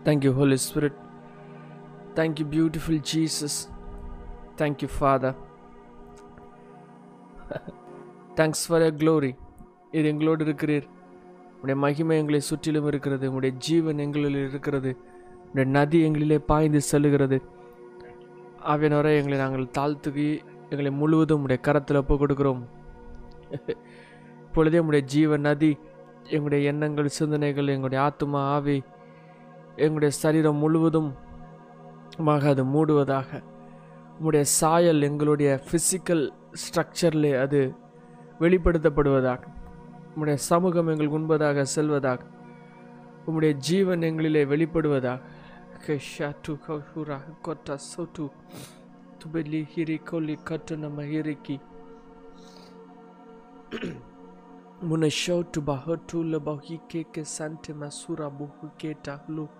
Thank you, Holy Spirit. Thank you, beautiful Jesus. Thank you, Father. Thanks for a glory இது எங்களோடு இருக்கிறீர் உடைய மகிமை எங்களை சுற்றிலும் இருக்கிறது உடைய ஜீவன் எங்களில் இருக்கிறது உடைய நதி எங்களிலே பாய்ந்து செல்லுகிறது ஆவியனவரை எங்களை நாங்கள் தாழ்த்துக்கி எங்களை முழுவதும் உடைய கரத்தில் ஒப்பு கொடுக்கிறோம் இப்பொழுதே உடைய ஜீவ நதி எங்களுடைய எண்ணங்கள் சிந்தனைகள் எங்களுடைய ஆத்மா ஆவி எங்களுடைய சரீரம் முழுவதும் மாக அது மூடுவதாக. உங்களுடைய சாயல் எங்களுடைய ஃபிசிக்கல் ஸ்ட்ரக்சர்லே அது வெளிப்படுத்தப்படுவதாக. உங்களுடைய சமூகம் எங்களுக்கு உண்பதாக செல்வதாக. உங்களுடைய ஜீவன் எங்களிலே வெளிப்படுவதாக. கஷா டு கஹுரா கொட்டா சொட்டு துபெல்லி ஹிரி கொல்லி கட்டு நம்ம ஹிரிக்கி முன ஷோட்டு பஹட்டு லபஹி கேke sante masura சன்ட் மசூரா lu கேட்டா she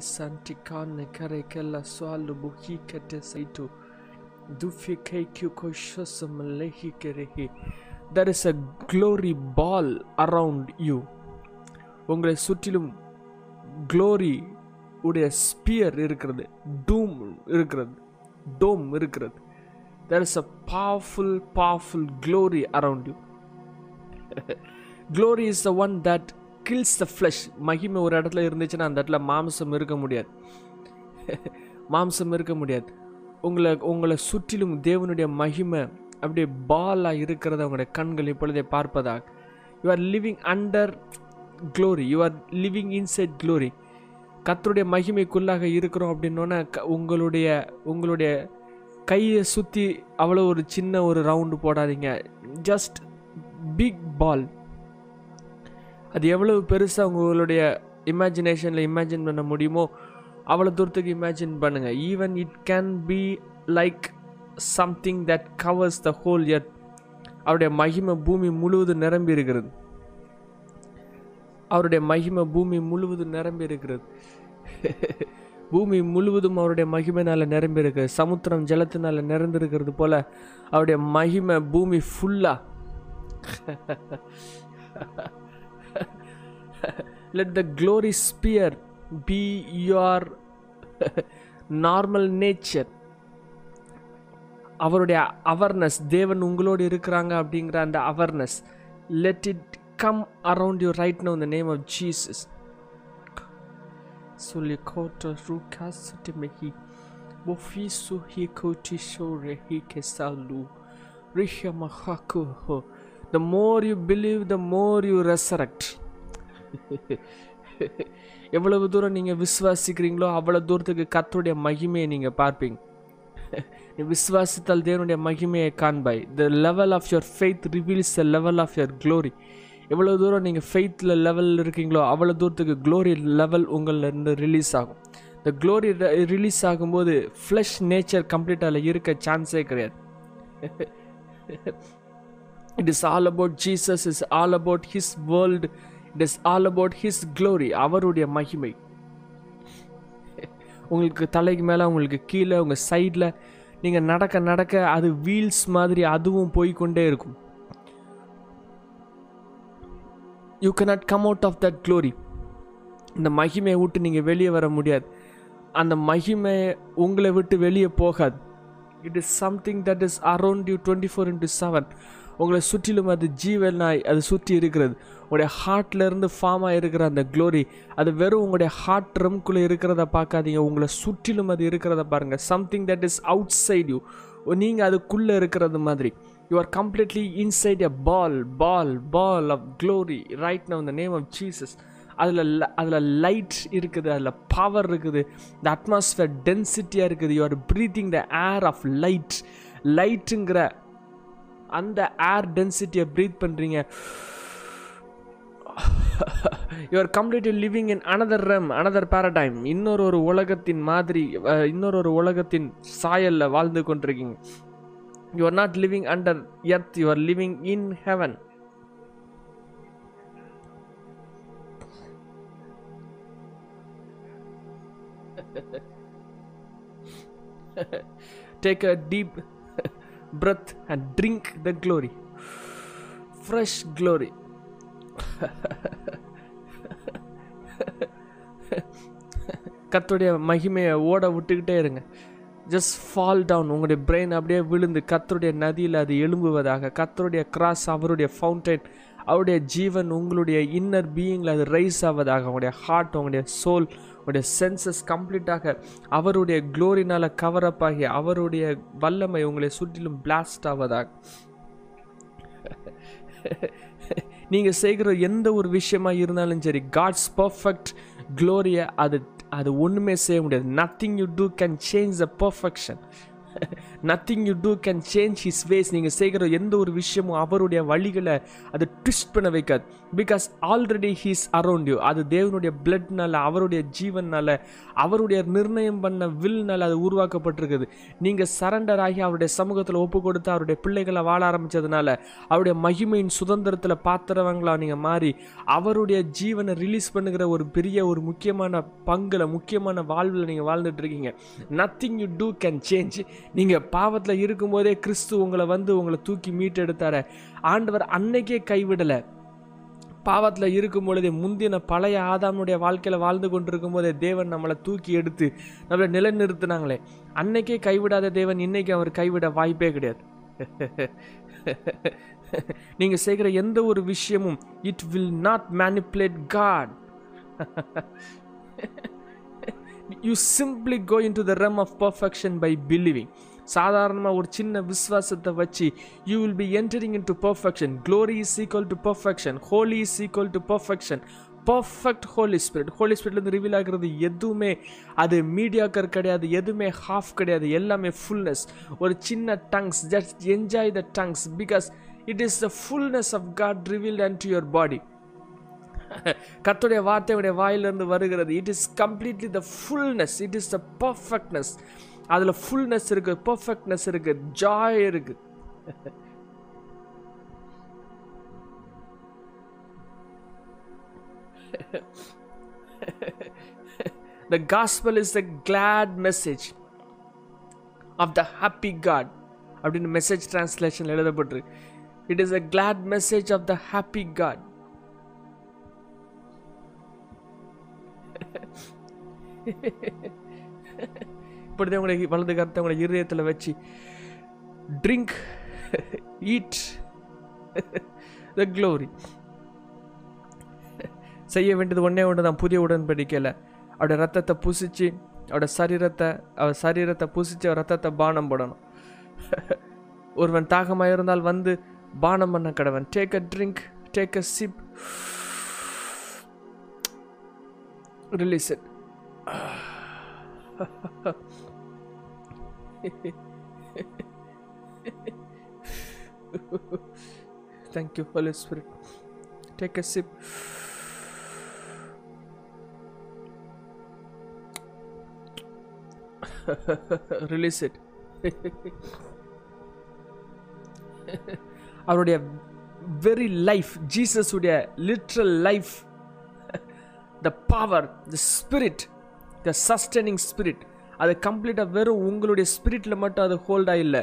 santi kane kare kella swallo buhi kete saitu dufi kekyu koshosam lehi kerehi there is a glory ball around you உங்களை சுற்றிலும் glory உடைய ஸ்பியர் இருக்கிறது டூம் இருக்கிறது டோம் இருக்கிறது there is a powerful powerful glory around you glory is the one that kills the flesh மகிமை ஒரு இடத்துல இருந்துச்சுன்னா அந்த இடத்துல மாம்சம் இருக்க முடியாது. மாம்சம் இருக்க முடியாது. உங்களை உங்களை சுற்றிலும் தேவனுடைய மகிமை அப்படியே பாலாக இருக்கிறத உங்களுடைய கண்கள் இப்பொழுதே பார்ப்பதாக. You are living under glory you are living inside glory கத்தருடைய மகிமைக்குள்ளாக இருக்கிறோம் அப்படின்னோன்னா க- உங்களுடைய உங்களுடைய கையை சுற்றி அவ்வளோ ஒரு சின்ன ஒரு ரவுண்டு போடாதீங்க. ஜஸ்ட் பிக் பால் அது எவ்வளவு பெருசாக உங்களுடைய இமேஜினேஷனில் இமேஜின் பண்ண முடியுமோ அவ்வளோ தூரத்துக்கு இமேஜின் பண்ணுங்கள் even it can be like something that covers the whole earth அவருடைய மகிமை பூமி முழுவதும் நிரம்பி இருக்கிறது. அவருடைய மகிமை பூமி முழுவதும் நிரம்பி இருக்கிறது. பூமி முழுவதும் அவருடைய மகிமைனால் நிரம்பி இருக்கிறது. சமுத்திரம் ஜலத்தினால் நிரம்பிருக்கிறது போல அவருடைய மகிமை பூமி ஃபுல்லாக let the glory sphere be your normal nature அவருடைய அவர்னஸ் தேவன் உங்களோடு இருக்கிறாங்க அப்படிங்கிற அந்த awareness let it come around you right now இந்த நேம் ஆஃப் ஜீசஸ் சொல்லி கோட்ட ரூகா சுட்டிமகி ஒஃபீசு ஹி கோட்டி ஷோ ரெஹி கெசாலு ரிஹ மஹாக்கு ஹோ the more you believe the more you resurrect எவ்வளவு தூரம் நீங்கள் விசுவாசிக்கிறீங்களோ அவ்வளோ தூரத்துக்கு கர்த்தருடைய மகிமையை நீங்கள் பார்ப்பீங்க. நீ விசுவாசித்தால் தேவனுடைய மகிமையை காண்பாய். The level of your faith reveals the level of your glory எவ்வளோ தூரம் நீங்கள் ஃபெய்த்தில் லெவல் இருக்கீங்களோ அவ்வளோ தூரத்துக்கு க்ளோரி லெவல் உங்களில் இருந்து ரிலீஸ் ஆகும். இந்த க்ளோரி ரிலீஸ் ஆகும்போது ஃப்ளஷ் நேச்சர் கம்ப்ளீட்டாக இருக்க சான்ஸே கிடையாது. It is all about Jesus is all about his world it is all about his glory அவருடைய மகிமை. உங்களுக்கு தலைக்கு மேலே உங்களுக்கு கீழே உங்கள் சைடில் நீங்கள் நடக்க நடக்க அது வீல்ஸ் மாதிரி அதுவும் போய்க்கொண்டே இருக்கும். You cannot come out of that glory இந்த மகிமையை விட்டு நீங்கள் வெளியே வர முடியாது. அந்த மகிமை உங்களை விட்டு வெளியே போகாது. It is something that is around you twenty four into seven உங்களை சுற்றிலும் அது ஜீவனாய் அது சுற்றி இருக்கிறது. உங்களுடைய ஹார்ட்லேருந்து ஃபார்ம் ஆகிருக்கிற அந்த க்ளோரி அது வெறும் உங்களுடைய ஹார்ட் ட்ரம்குள்ளே இருக்கிறத பார்க்காதீங்க. உங்களை சுற்றிலும் அது இருக்கிறத பாருங்கள் something that is outside you நீங்கள் அதுக்குள்ளே இருக்கிறது மாதிரி. You are completely inside a ball ball ball of glory right now the name of Jesus அதில் அதில் லைட் இருக்குது அதில் பவர் இருக்குது. இந்த அட்மாஸ்ஃபியர் டென்சிட்டியாக இருக்குது. You are breathing the air of light லைட்டுங்கிற அந்த ஏர் டென்சிட்டியை ப்ரீத் பண்ணுறீங்க your completely living in another realm another paradigm இன்னொரு ஒரு உலகத்தின் மாதிரி இன்னொரு ஒரு உலகத்தின் சாயலில் வாழ்ந்து கொண்டிருக்கீங்க. You are not living under earth you are living in heaven take a deep breath and drink the glory. Fresh glory. கத்துடைய மகிமையை ஓட விட்டுக்கிட்டே இருங்க ஜஸ்ட் ஃபால் டவுன் உங்களுடைய பிரெயின் அப்படியே விழுந்து கத்தருடைய நதியில் அது எழும்புவதாக கத்தருடைய கிராஸ் அவருடைய ஃபவுண்டைன் அவருடைய ஜீவன் உங்களுடைய இன்னர் பீயிங்கில் அது ரைஸ் ஆவதாக உங்களுடைய ஹார்ட் உங்களுடைய சோல் உடைய சென்சஸ் கம்ப்ளீட்டாக அவருடைய க்ளோரினால் கவர் அப் ஆகி அவருடைய வல்லமை உங்களை சுற்றிலும் பிளாஸ்ட் ஆவதாக. நீங்கள் செய்கிற எந்த ஒரு விஷயமா இருந்தாலும் சரி காட்ஸ் பர்ஃபெக்ட் க்ளோரியை அது அது ஒன்றுமே செய்ய முடியாது. Nothing you do can change the perfection nothing you do can change his ways நீங்கள் செய்கிற எந்த ஒரு விஷயமும் அவருடைய வழிகளை அது ட்விஸ்ட் பண்ண வைக்காது. Because already he's around you அது தேவனுடைய பிளட்னால அவருடைய ஜீவனால் அவருடைய நிர்ணயம் பண்ண வில்னால் அது உருவாக்கப்பட்டிருக்குது. நீங்கள் சரண்டர் ஆகி அவருடைய சமூகத்தில் ஒப்பு கொடுத்து அவருடைய பிள்ளைகளை வாழ ஆரம்பித்ததுனால அவருடைய மகிமையின் சுதந்திரத்தில் பாத்திரவங்களா நீங்கள் மாறி அவருடைய ஜீவனை ரிலீஸ் பண்ணுகிற ஒரு பெரிய ஒரு முக்கியமான பங்கில் முக்கியமான வாழ்வில் நீங்கள் வாழ்ந்துட்டு இருக்கீங்க. Nothing you do can change நீங்கள் பாவத்தில் இருக்கும்போதே கிறிஸ்து உங்களை வந்து உங்களை தூக்கி மீட்டெடுத்தார். ஆண்டவர் அன்னைக்கே கைவிடலை. பாவத்தில் இருக்கும் பொழுதே முந்தின பழைய ஆதாமுடைய வாழ்க்கையில் வாழ்ந்து கொண்டிருக்கும் போதே தேவன் நம்மளை தூக்கி எடுத்து நம்மளை நிலைநிறுத்தினாங்களே. அன்னைக்கே கைவிடாத தேவன் இன்னைக்கு அவர் கைவிட வாய்ப்பே கிடையாது. நீங்கள் செய்கிற எந்த ஒரு விஷயமும் it will not manipulate God you simply go in to the realm of perfection by believing சாதாரணமாக ஒரு சின்ன விஸ்வாசத்தை வச்சு you will be entering in to perfection glory is equal to perfection holy is equal to perfection perfect holy spirit holy ஸ்பிரிட்லேருந்து reveal ஆகிறது எதுவுமே அது mediocre கிடையாது எதுவுமே ஹாஃப் கிடையாது எல்லாமே ஃபுல்னஸ் ஒரு சின்ன tongues just enjoy the tongues because it is the fullness of God revealed and to your body கத்துடைய வார்த்தையுடைய வாயிலிருந்து வருகிறது. It is completely the fullness it is the perfectness அதில் ஃபுல்னஸ் இருக்குது பர்ஃபெக்ட்னஸ் இருக்குது ஜாய் இருக்குது the gospel is the glad message of the happy God. அப்படின்னு message translation எழுதப்பட்டிருக்கு. It is a glad message of the happy God இப்படிதான் உங்களை வலது கருத்தை உங்களை இருதயத்தில் வச்சு ட்ரிங்க் ஈட் த க்ளோரி செய்ய வேண்டியது ஒன்றே ஒன்று தான் புதிய உடன்படிக்கையில் அவருடைய ரத்தத்தை புசிச்சு அவருடைய சரீரத்தை அவர் சரீரத்தை புசிச்சு அவர் ரத்தத்தை பானம் போடணும். ஒருவன் தாகமாக இருந்தால் வந்து பானம் பண்ண கடவன். Take a drink take a sip release it Thank you, Holy Spirit. Take a sip. Release it. அவருடைய வெரி லைஃப் ஜீசஸ் உடைய literal life the power the spirit the sustaining spirit அது கம்ப்ளீட்டாக வெறும் உங்களுடைய ஸ்பிரிட்டில் மட்டும் அது ஹோல்ட் இல்லை.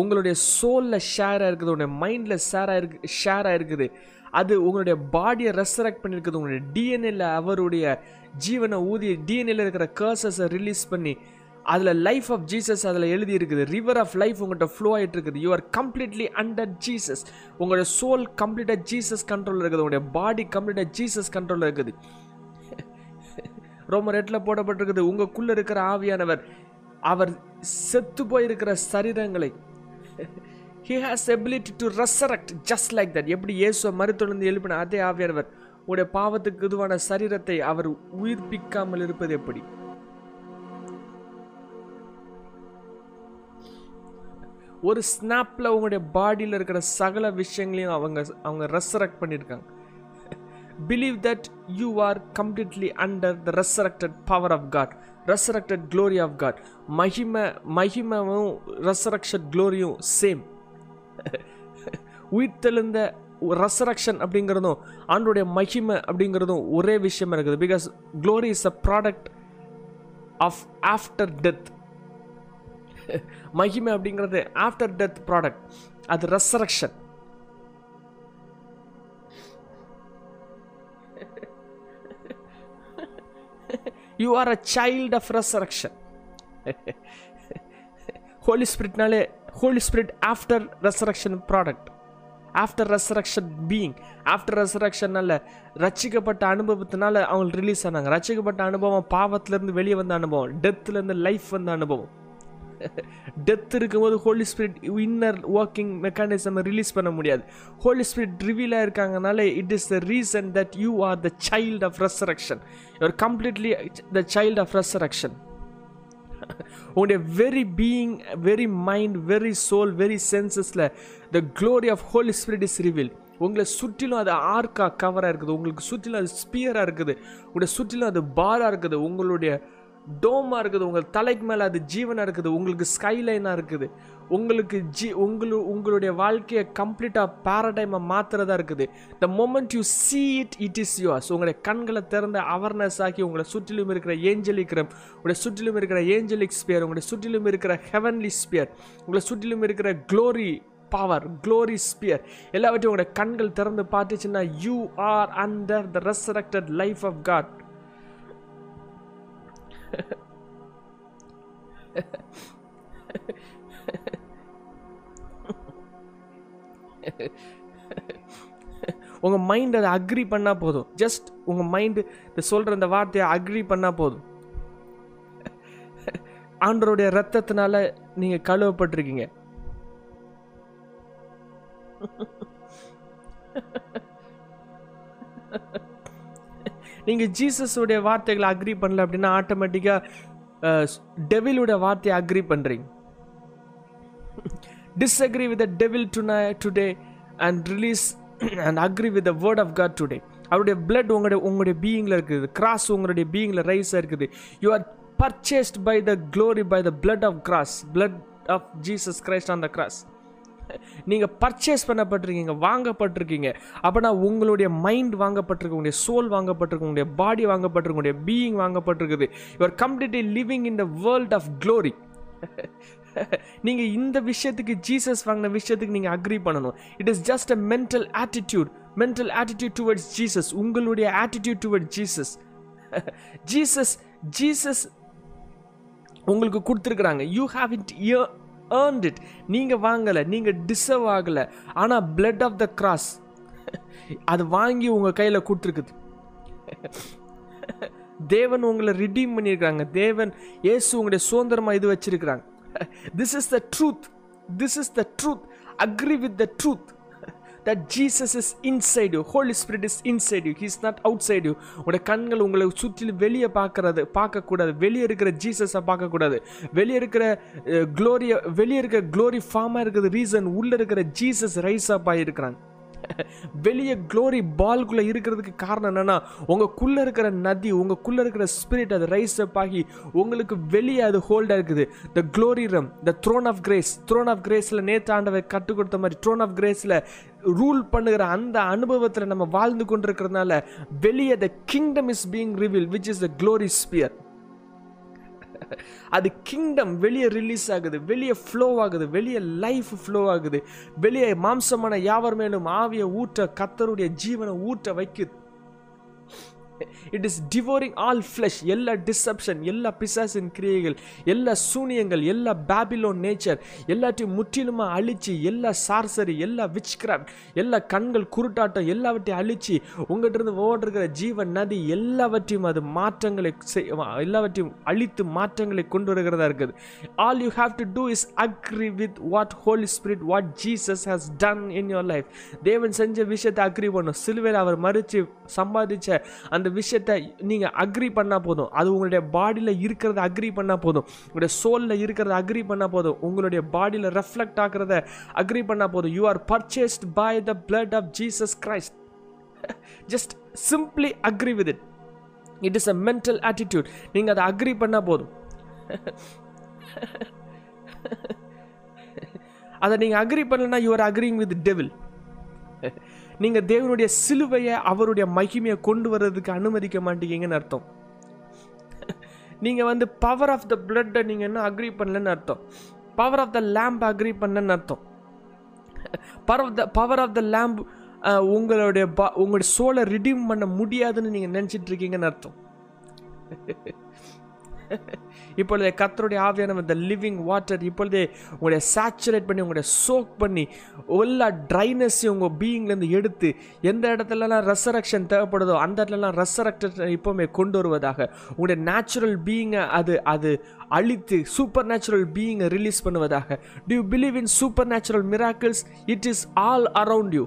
உங்களுடைய சோலில் ஷேர் ஆகிருக்குது உங்களுடைய மைண்டில் ஷேர் ஆகிருக்கு ஷேர் ஆகிருக்குது அது உங்களுடைய பாடியை ரெசரக்ட் பண்ணியிருக்குது உங்களுடைய டிஎன்ஏல அவருடைய ஜீவனை ஊதி டிஎன்ஏல இருக்கிற கர்சஸை ரிலீஸ் பண்ணி அதில் லைஃப் ஆஃப் ஜீசஸ் அதில் எழுதி இருக்குது ரிவர் ஆஃப் லைஃப் உங்கள்கிட்ட ஃப்ளோ ஆகிட்டு இருக்குது. You are completely under Jesus உங்களுடைய சோல் கம்ப்ளீட்டாக ஜீசஸ் கண்ட்ரோலில் இருக்குது. உங்களுடைய பாடி கம்ப்ளீட்டாக ஜீசஸ் கண்ட்ரோலில் இருக்குது. ரொம்ப ரெட்டில் போடப்பட்டிருக்குது. உங்களுக்குள்ளே இருக்கிற ஆவியானவர் அவர் செத்து போயிருக்கிற சரீரங்களை he has ability to resurrect just like that எப்படி இயேசுவை மறுத்தொழுந்து எழுப்பின அதே ஆவியானவர் உடைய பாவத்துக்கு இதுவான சரீரத்தை அவர் உயிர்ப்பிக்காமல் இருப்பது எப்படி? ஒரு ஸ்னாப்பில் உங்களுடைய பாடியில் இருக்கிற சகல விஷயங்களையும் அவங்க அவங்க ரெசரக்ட் பண்ணியிருக்காங்க. Believe that you are completely under the resurrected power of God resurrected glory of God மகிமை மகிமவும் ரெசரக்ஷன் க்ளோரியும் சேம் உயிர்த்தெழுந்த ரெசரக்ஷன் அப்படிங்கிறதும் ஆண்டுடைய மகிமை அப்படிங்கிறதும் ஒரே விஷயமா இருக்குது. Because glory is a product of after death மகிமை அப்படிங்கிறது ஆஃப்டர் டெத் ப்ராடக்ட் அது resurrection you are a child of resurrection holy ஸ்பிரிட்னாலே holy spirit after resurrection product after resurrection being after ரெசரக்ஷனால் ரச்சிக்கப்பட்ட அனுபவத்தினால அவங்க ரிலீஸ் ஆனாங்க. ரச்சிக்கப்பட்ட அனுபவம் பாவத்திலேருந்து வெளியே வந்த அனுபவம் டெத்துலேருந்து லைஃப் வந்த அனுபவம். டெத் இருக்கும்போது holy spirit inner working mechanism release பண்ண முடியாது. ஹோலி ஸ்பிரிட் ரிவீலாக இருக்காங்கனால it is the reason that you are the child of resurrection you are completely the child of resurrection உங்களுடைய very being very mind very soul very சென்சஸில் the glory of holy spirit is reveal உங்களை சுற்றிலும் அது ஆர்க்காக கவராக இருக்குது. உங்களுக்கு சுற்றிலும் அது ஸ்பியராக இருக்குது. உங்களுடைய சுற்றிலும் அது பாராக இருக்குது. உங்களுடைய டோமாக இருக்குது உங்கள் தலைக்கு மேலே அது ஜீவனாக இருக்குது உங்களுக்கு ஸ்கைலைனாக இருக்குது. உங்களுக்கு ஜி உங்களு உங்களுடைய வாழ்க்கையை கம்ப்ளீட்டாக பேரடைமை மாற்றுறதா இருக்குது. The moment you see it it is yours உங்களுடைய கண்களை திறந்த அவேர்னஸ் ஆக்கி உங்களை சுற்றிலும் இருக்கிற ஏஞ்சலிக் ரம் உங்களுடைய சுற்றிலும் இருக்கிற ஏஞ்சலிக் ஸ்பியர் உங்களுடைய சுற்றிலும் இருக்கிற ஹெவன்லி ஸ்பியர் உங்களை சுற்றிலும் இருக்கிற க்ளோரி பவர் க்ளோரி ஸ்பியர் எல்லாவற்றையும் உங்களுடைய கண்கள் திறந்து பார்த்துச்சுன்னா you are under the resurrected life of God உங்கள் மைண்ட் அதை அக்ரி பண்ணால் போதும். ஜஸ்ட் உங்கள் மைண்டு இந்த சொல்கிற இந்த வார்த்தையை அக்ரி பண்ணால் போதும். ஆண்டருடைய ரத்தத்தினால நீங்கள் கழுவப்பட்டிருக்கீங்க. நீங்கள் ஜீசஸுடைய வார்த்தைகளை அக்ரி பண்ணல அப்படின்னா ஆட்டோமேட்டிக்காக டெவிலுடைய வார்த்தையை அக்ரி பண்ணுறீங்க disagree with devil to today and release and agree with word of word today God அவருடைய பிளட் உங்களுடைய உங்களுடைய பீயிங்கில் இருக்குது. கிராஸ் உங்களுடைய பீயிங்கில் ரைஸாக இருக்குது. You are purchased by the glory by the blood of cross blood of Jesus Christ on the cross நீங்கள் பர்ச்சேஸ் பண்ணப்பட்டிருக்கீங்க வாங்கப்பட்டிருக்கீங்க. அப்படின்னா உங்களுடைய மைண்ட் வாங்கப்பட்டிருக்கு உங்களுடைய சோல் வாங்கப்பட்டிருக்கு உங்களுடைய பாடி வாங்கப்பட்டிருக்கு உங்களுடைய being வாங்கப்பட்டிருக்குது. Your completely living in the world of glory நீங்கள் இந்த விஷயத்துக்கு ஜீசஸ் வாங்கின விஷயத்துக்கு நீங்கள் அக்ரி பண்ணணும். It is just a mental attitude mental attitude towards Jesus உங்களுடைய attitude toward Jesus Jesus Jesus உங்களுக்கு கொடுத்துருக்குறாங்க. You have it earned it நீங்கள் வாங்கலை நீங்கள் டிசர்வ் ஆகலை. ஆனால் பிளட் ஆஃப் த கிராஸ் அது வாங்கி உங்கள் கையில் கொடுத்துருக்குது. தேவன் உங்களை ரிடீம் பண்ணியிருக்காங்க தேவன் இயேசு உங்களுடைய சுதந்திரமாக இது வச்சிருக்கிறாங்க. This is the truth this is the truth agree with the truth that Jesus is inside holy spirit is inside inside is not outside outside உங்களோட கண்கள் உங்களை சுற்றிலும் வெளியே பார்க்கறது பார்க்கக்கூடாது. வெளியே இருக்கிற ஜீசஸை பார்க்கக்கூடாது. வெளியே இருக்கிற க்ளோரியை வெளியே இருக்கிற க்ளோரி ஃபார்மாக இருக்கிறது ரீசன் உள்ளே இருக்கிற ஜீசஸ் ரைஸ் அப் ஆகிருக்கிறாங்க வெளியே க்ளோரி பால்குள்ளே இருக்கிறதுக்கு காரணம் என்னென்னா உங்களுக்குள்ளே இருக்கிற நதி உங்களுக்குள்ளே இருக்கிற ஸ்பிரிட் அது ரைஸ் அப் ஆகி உங்களுக்கு வெளியே அது ஹோல்டாக இருக்குது. The glory realm the throne of grace throne of கிரேஸில் நேற்று கற்றுக் கொடுத்த மாதிரி த்ரோன் ஆஃப் கிரேஸில் ரூல் பண்ணுகிற அந்த அனுபவத்தில் நம்ம வாழ்ந்து கொண்டிருக்கிறதுனால வெளியே the kingdom is being reveal which is the glory sphere அது கிங்டம் வெளியே ரிலீஸ் ஆகுது வெளியே ஃப்ளோ ஆகுது வெளியே லைஃப் ஃப்ளோ ஆகுது. வெளியே மாம்சமான யாவர் மேலும் ஆவிய ஊற்ற கத்தருடைய ஜீவனை ஊற்ற வைக்குது it is devouring all flesh எல்லா டிசப்ஷன் எல்லா பிசாசின் கிரியைகள் எல்லா சூனியங்கள் எல்லா பேபிலோன் நேச்சர் எல்லாத்தையும் முற்றிலுமாக அழிச்சு எல்லா சார்சரி எல்லா விச் கிராஃப்ட் எல்லா கண்கள் குருட்டாட்டம் எல்லாவற்றையும் அழிச்சு உங்கள்கிட்ட இருந்து ஓடுகிற ஜீவன் நதி எல்லாவற்றையும் அது மாற்றங்களை செய்- எல்லாவற்றையும் அழித்து மாற்றங்களை கொண்டு வருகிறதா இருக்குது. All you have to do is agree with what Holy Spirit what Jesus has done in your life தேவன் செஞ்ச விஷயத்தை அக்ரி பண்ணும் சிலுவையில் அவர் மறித்து சம்பாதிச்ச அந்த அந்த விஷயத்தை நீங்கள் அக்ரி பண்ணால் போதும். அது உங்களுடைய பாடியில் இருக்கிறத அக்ரி பண்ணால் போதும். உங்களுடைய சோலில் இருக்கிறத அக்ரி பண்ணால் போதும். உங்களுடைய பாடியில் ரெஃப்ளெக்ட் ஆகிறத அக்ரி பண்ணால் போதும். You are purchased by the blood of Jesus Christ just simply agree with it it is a mental attitude நீங்கள் அதை அக்ரி பண்ணால் போதும். அதை நீங்கள் அக்ரி பண்ணலன்னா you are agreeing with devil நீங்கள் தேவனுடைய சிலுவையை அவருடைய மகிமையை கொண்டு வர்றதுக்கு அனுமதிக்க மாட்டீங்கன்னு அர்த்தம். நீங்கள் வந்து பவர் ஆஃப் த பிளட்டை நீங்கள் என்ன அக்ரி பண்ணலன்னு அர்த்தம். Power of the lamb agree பண்ணலன்னு அர்த்தம். Power of the power of the lamb உங்களுடைய பா உங்களுடைய சோலை ரிடீம் பண்ண முடியாதுன்னு நீங்கள் நினச்சிட்ருக்கீங்கன்னு அர்த்தம். இப்பொழுது கத்தருடைய ஆவியானவர் இந்த லிவிங் வாட்டர் இப்பொழுது உங்களுடைய சேச்சுரேட் பண்ணி உங்களுடைய சோக் பண்ணி எல்லா ட்ரைனஸையும் உங்கள் பீயிங்லேருந்து எடுத்து எந்த இடத்துலலாம் ரெசரக்ஷன் தேவைப்படுதோ அந்த இடத்துலலாம் ரெசரக்ஷன் இப்போவுமே கொண்டு வருவதாக. உங்களுடைய நேச்சுரல் பீயிங்கை அது அது அழித்து சூப்பர் நேச்சுரல் பீயிங்கை release பண்ணுவதாக. Do you believe in supernatural miracles it is all around you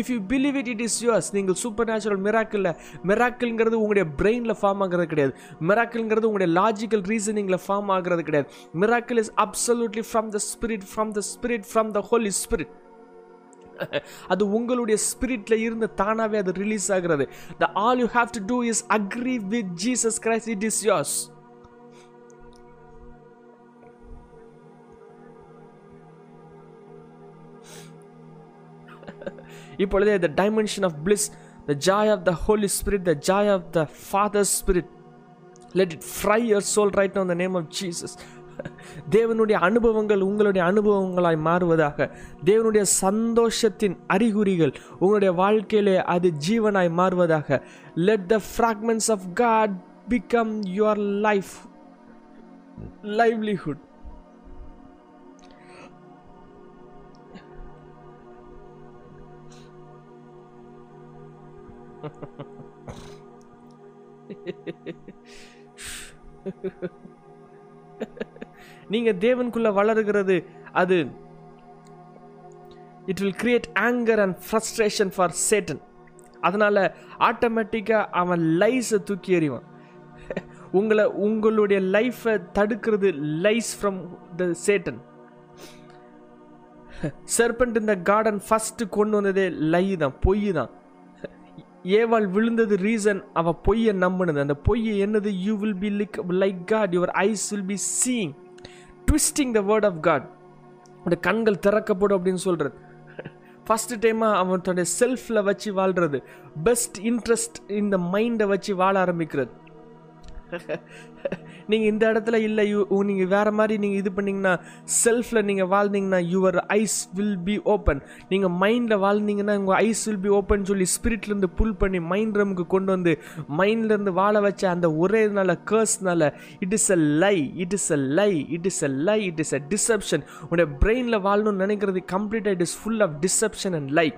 if you believe it it is yours நீங்கள் சூப்பர் நேச்சுரல் மிராக்கிளில் மிராக்கிள்ங்கிறது உங்களுடைய பிரெயினில் ஃபார்ம் ஆகிறது கிடையாது. மிராக்கிள்ங்கிறது உங்களுடைய லாஜிக்கல் ரீசனிங்கில் ஃபார்ம் ஆகிறது கிடையாது. Miracle is absolutely from the spirit from the spirit from the Holy Spirit அது உங்களுடைய ஸ்பிரிட்ல இருந்து தானாவே அது ரிலீஸ் ஆகிறது. The all you have to do is agree with Jesus Christ it is yours இப்பொழுதே the dimension of bliss the joy of the Holy Spirit the joy of the father spirit let it fry your soul right on the name of Jesus தேவனுடைய அனுபவங்கள் உங்களுடைய அனுபவங்களாய் மாறுவதாக. தேவனுடைய சந்தோஷத்தின் அறிகுறிகள் உங்களுடைய வாழ்க்கையிலே அது ஜீவனாய் மாறுவதாக. Let the fragments of God become your life livelihood நீங்க தேவனுக்குள்ள வளருகிறது அது it will create anger and frustration for Satan அதனால ஆட்டோமேட்டிக்காக அவன் லைஸை தூக்கி எறிவான். உங்களை உங்களுடைய லைஃப்பை தடுக்கிறது lies from the Satan serpent இந்த கார்டன் ஃபஸ்ட்டு கொண்டு வந்ததே லை தான் பொய் தான் ஏவாள் விழுந்தது ரீசன் அவ பொய்யை நம்பினது. அந்த பொய்யை என்னது? You will be like like God your eyes will be seeing twisting the word of God அந்த கண்கள் திறக்கப்படும் அப்படின்னு சொல்கிறது ஃபஸ்ட்டு டைமாக அவன் தன்னுடைய செல்ஃபில் வச்சு வாழ்கிறது பெஸ்ட் இன்ட்ரெஸ்ட் இந்த மைண்டை வச்சு வாழ ஆரம்பிக்கிறது. நீங்கள் இந்த இடத்துல இல்லை யூ நீங்கள் வேறு மாதிரி நீங்கள் இது பண்ணிங்கன்னா செல்ஃபில் நீங்கள் வாழ்ந்தீங்கன்னா your eyes will be open நீங்கள் மைண்டில் வாழ்ந்தீங்கன்னா உங்கள் ஐஸ் வில் பி ஓப்பன் சொல்லி ஸ்பிரிட்லேருந்து புல் பண்ணி மைண்ட் ரம்க்கு கொண்டு வந்து மைண்ட்லேருந்து வாழ வச்ச அந்த ஒரே நாள கேர்ஸ்னால it is a lie it is a lie it is a lie it is a deception உடைய பிரெயினில் வாழணும்னு நினைக்கிறது கம்ப்ளீட்டாக it is full of deception and lie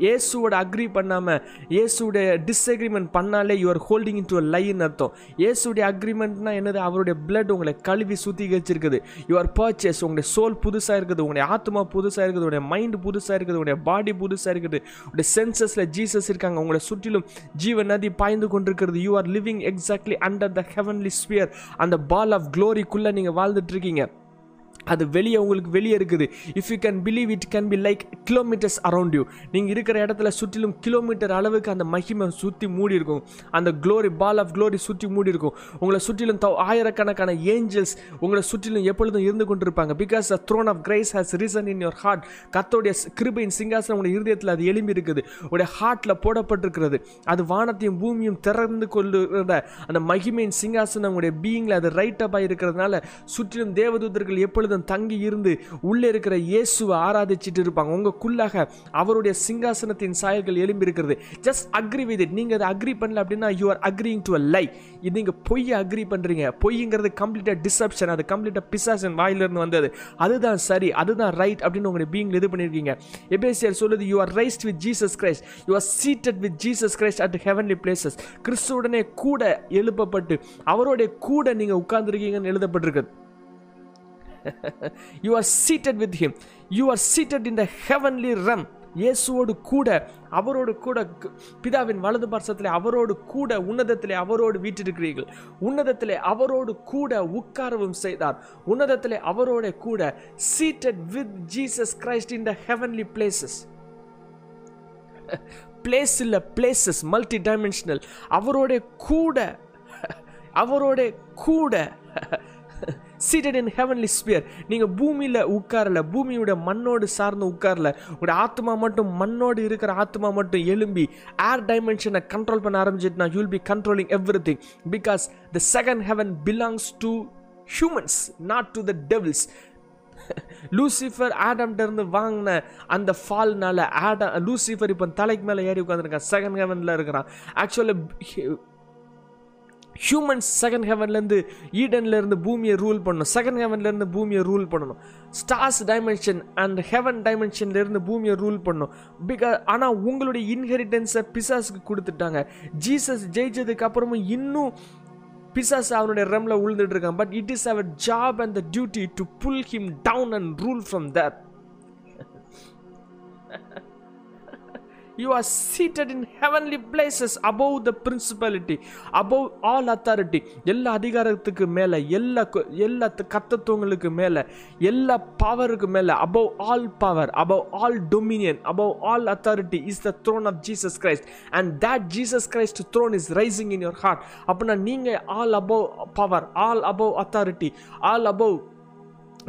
இயேசுவோட அக்ரி பண்ணாமல் இயேசுடைய டிஸ்அக்ரிமெண்ட் பண்ணாலே you are holding in to லைன்னு அர்த்தம். இயேசுடைய அக்ரிமெண்ட்னா என்னது? அவருடைய பிளட் உங்களை கழுவி சுத்திகரிச்சிருக்குது. யுவர் பர்ச்சேஸ் உங்களுடைய சோல் புதுசாக இருக்குது. உங்களுடைய ஆத்மா புதுசாக இருக்குது. உங்களுடைய மைண்ட் புதுசாக இருக்குது. உங்களுடைய பாடி புதுசாக இருக்குது. உங்களுடைய சென்சஸில் ஜீசஸ் இருக்காங்க. உங்களை சுற்றிலும் ஜீவ நதி பாய்ந்து கொண்டிருக்கிறது. You are living exactly under the heavenly sphere அந்த பால் ஆஃப் க்ளோரிக்குள்ளே நீங்கள் வாழ்ந்துட்டு இருக்கீங்க. அது வெளியே உங்களுக்கு வெளியே இருக்குது. If you can believe it can be like kilometres around you நீங்கள் இருக்கிற இடத்துல சுற்றிலும் கிலோமீட்டர் அளவுக்கு அந்த மகிமை சுற்றி மூடி இருக்கும். அந்த க்ளோரி பால் ஆஃப் க்ளோரி சுற்றி மூடி இருக்கும். உங்களை சுற்றிலும் தௌ ஆயிரக்கணக்கான ஏஞ்சல்ஸ் உங்களை சுற்றிலும் எப்பொழுதும் இருந்து கொண்டிருப்பாங்க. Because the throne of grace has risen in your heart கத்தோடைய கிருபையின் சிங்காசனம் உங்களுடைய இருதயத்தில் அது எலும்பி இருக்குது. உடைய ஹார்ட்டில் போடப்பட்டிருக்கிறது. அது வானத்தையும் பூமியும் திறந்து கொள்ளுகிற அந்த மகிமையின் சிங்காசனம் உங்களுடைய பீயிங்கில் அது ரைட் அப் இருக்கிறதுனால சுற்றிலும் தேவதூதர்கள் எப்பொழுதும் தங்கி இருந்து உள்ளே இருக்கிற இயேசுவை ஆராதிச்சிட்டு இருப்பாங்க. உங்களுக்குள்ளாக அவருடைய சிங்காசனத்தின் சாயல்கள் எழும்பி இருக்கிறது ஜஸ்ட் அக்ரி வித் இட் நீங்கள் அதை அக்ரி பண்ணல அப்படின்னா you are agreeing to a lie இது நீங்கள் பொய்யை அக்ரி பண்ணுறீங்க பொய்ங்கிறது கம்ப்ளீட்டாக டிசப்ஷன் அது கம்ப்ளீட்டாக பிசாசன் வாயிலிருந்து வந்தது. அதுதான் சரி அதுதான் ரைட் அப்படின்னு உங்களுடைய பீங்கில் இது பண்ணியிருக்கீங்க. எபேசியர் சொல்லுது you are raised with Jesus Christ you are seated with Jesus Christ at heavenly places கிறிஸ்துவுடனே கூட எழுப்பப்பட்டு அவருடைய கூட நீங்கள் உட்கார்ந்துருக்கீங்கன்னு எழுதப்பட்டிருக்குது you are seated with him you are seated in the heavenly realm இயேசுவோடு கூட அவரோடு கூட பிதாவின் வலது பார்சத்தில் அவரோடு கூட உன்னதத்திலே அவரோடு வீட்டிருக்கிறீர்கள் உன்னதத்திலே அவரோடு கூட உட்காரவும் செய்தார் உன்னதத்திலே அவரோட கூட seated with Jesus Christ in the heavenly places place இல்லை பிளேசஸ் மல்டி டைமென்ஷனல் அவரோட கூட அவரோட கூட சீட்டட் இன் ஹெவன்லி ஸ்பியர் நீங்கள் பூமியில் உட்காரல பூமியோட மண்ணோடு சார்ந்து உட்காரல உங்களுடைய ஆத்மா மட்டும் மண்ணோடு இருக்கிற ஆத்மா மட்டும் எழும்பி ஏர் டைமென்ஷனை கண்ட்ரோல் பண்ண ஆரம்பிச்சிட்டுனா you'll be controlling everything because the second heaven belongs to humans not to the devils Lucifer ஆடம்கிட்டருந்து வாங்கின அந்த ஃபால்னால ஆடம் லூசிஃபர் இப்போ தலைக்கு மேலே ஏறி உட்காந்துருக்கான் செகண்ட் ஹெவனில் இருக்கிறான். ஆக்சுவலாக ஹியூமன்ஸ் செகண்ட் ஹெவன்லேருந்து ஈடன்லேருந்து பூமியை ரூல் பண்ணணும். செகண்ட் ஹெவன்லேருந்து பூமியை ரூல் பண்ணணும். ஸ்டார்ஸ் டைமென்ஷன் அண்ட் ஹெவன் டைமென்ஷன்லேருந்து பூமியை ரூல் பண்ணணும். பிகாஸ் ஆனால் உங்களுடைய இன்ஹெரிட்டன்ஸை பிசாஸுக்கு கொடுத்துட்டாங்க. ஜீசஸ் ஜெயிச்சதுக்கு அப்புறமும் இன்னும் பிசாஸ் அவனுடைய ரெம்ல உழுந்துட்டு இருக்கான். But it is our job and the duty to pull him down and rule from there you are seated in heavenly places above the principality above all authority. எல்லா அதிகாரத்துக்கு மேலே எல்லா எல்லா கத்தத்துவங்களுக்கு மேலே எல்லா பவருக்கு மேலே above all power above all dominion above all authority is the throne of Jesus Christ and that Jesus Christ throne is rising in your heart அப்படின்னா நீங்கள் all above power all above authority all above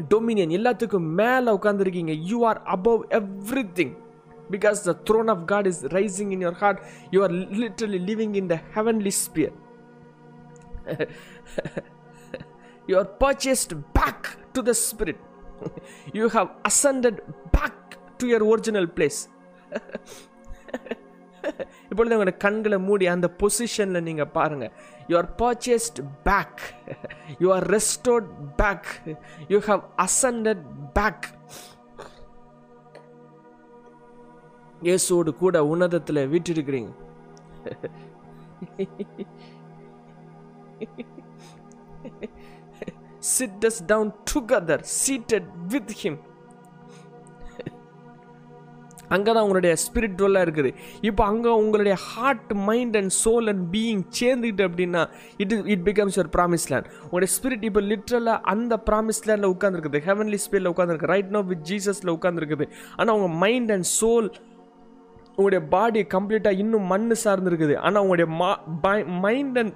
dominion எல்லாத்துக்கும் மேலே உட்காந்துருக்கீங்க you are above everything because the throne of God is rising in your heart. You are literally living in the heavenly sphere. you are purchased back to the spirit. you have ascended back to your original place. இப்பொழுது உங்களோட கண்களை மூடி அந்த பொசிஷனில் நீங்கள் பாருங்கள் you are purchased back you are restored back you have ascended back இயேசுவோடு கூட உன்னதத்தில் வீற்றிருக்கிறீங்க. Sit us down together seated with him அங்கே தான் உங்களுடைய ஸ்பிரிச்சுவலாக இருக்குது. இப்போ அங்கே உங்களுடைய heart mind and soul and being சேர்ந்துக்கிட்டு அப்படின்னா it is it becomes your promise land உங்களுடைய ஸ்பிரிட் இப்போ லிட்ரலாக அந்த ப்ராமிஸ் லேண்டில் உட்காந்துருக்குது ஹெவன்லி ஸ்பிரிட்டில் உட்காந்துருக்கு ரைட் நோ வித் ஜீசஸில் உட்காந்துருக்குது ஆனால் உங்கள் மைண்ட் அண்ட் சோல் உங்களுடைய பாடி கம்ப்ளீட்டாக இன்னும் மண் சார்ந்திருக்குது. ஆனால் உங்களுடைய மைண்ட் அண்ட்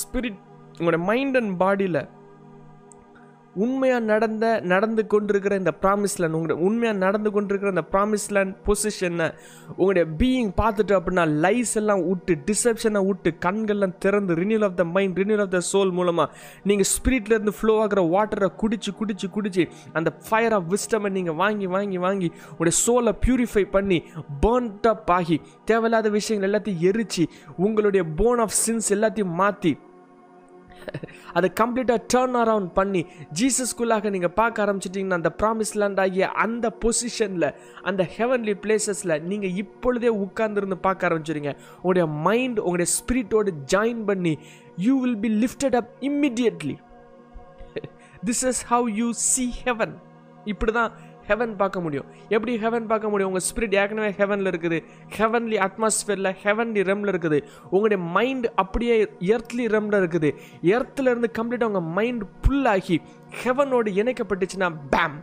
ஸ்பிரிட் உங்களுடைய மைண்ட் அண்ட் பாடியில் உண்மையாக நடந்த நடந்து கொண்டிருக்கிற இந்த ப்ராமிஸ் லேண்ட் உங்களுடைய உண்மையாக நடந்து கொண்டிருக்கிற இந்த ப்ராமிஸ் லேண்ட் பொசிஷனை உங்களுடைய பீயிங் பார்த்துட்டு அப்படின்னா லைஸ் எல்லாம் விட்டு டிசப்ஷனை விட்டு கண்கள்லாம் திறந்து renewal of the mind renewal of the soul மூலமாக நீங்கள் ஸ்பிரிட்லேருந்து ஃப்ளோ ஆகிற வாட்டரை குடிச்சு குடிச்சு குடிச்சு அந்த ஃபயர் ஆஃப் விஸ்டமை நீங்கள் வாங்கி வாங்கி வாங்கி உங்களுடைய சோலை பியூரிஃபை பண்ணி பேர்ன்ட் அப் ஆகி தேவையில்லாத விஷயங்கள் எல்லாத்தையும் எரிச்சு உங்களுடைய போன் ஆஃப் சின்ஸ் எல்லாத்தையும் மாற்றி அதை கம்ப்ளீட்டாக டேர்ன் அரவுண்ட் பண்ணி ஜீசஸ்குள்ளாக நீங்கள் பார்க்க ஆரம்பிச்சிட்டிங்கன்னா அந்த ப்ராமிஸ் லேண்ட் ஆகிய அந்த பொசிஷனில் அந்த ஹெவன்லி பிளேசஸில் நீங்கள் இப்பொழுதே உட்கார்ந்துருந்து பார்க்க ஆரம்பிச்சிருங்க உங்களுடைய மைண்ட் உங்களுடைய ஸ்பிரிட்டோடு ஜாயின் பண்ணி you will be lifted up immediately this is how you see heaven இப்படி தான் ஹெவன் பார்க்க முடியும். எப்படி ஹெவன் பார்க்க முடியும்? உங்கள் ஸ்பிரிட் ஏற்கனவே ஹெவனில் இருக்குது. ஹெவன்லி அட்மாஸ்ஃபியரில் ஹெவன்லி ரெம்ல இருக்குது. உங்களுடைய மைண்ட் அப்படியே எர்த்லி ரெம்ல இருக்குது. எர்த்தில் இருந்து கம்ப்ளீட்டாக உங்கள் மைண்ட் ஃபுல்லாகி ஹெவனோடு இணைக்கப்பட்டுச்சுன்னா பேம்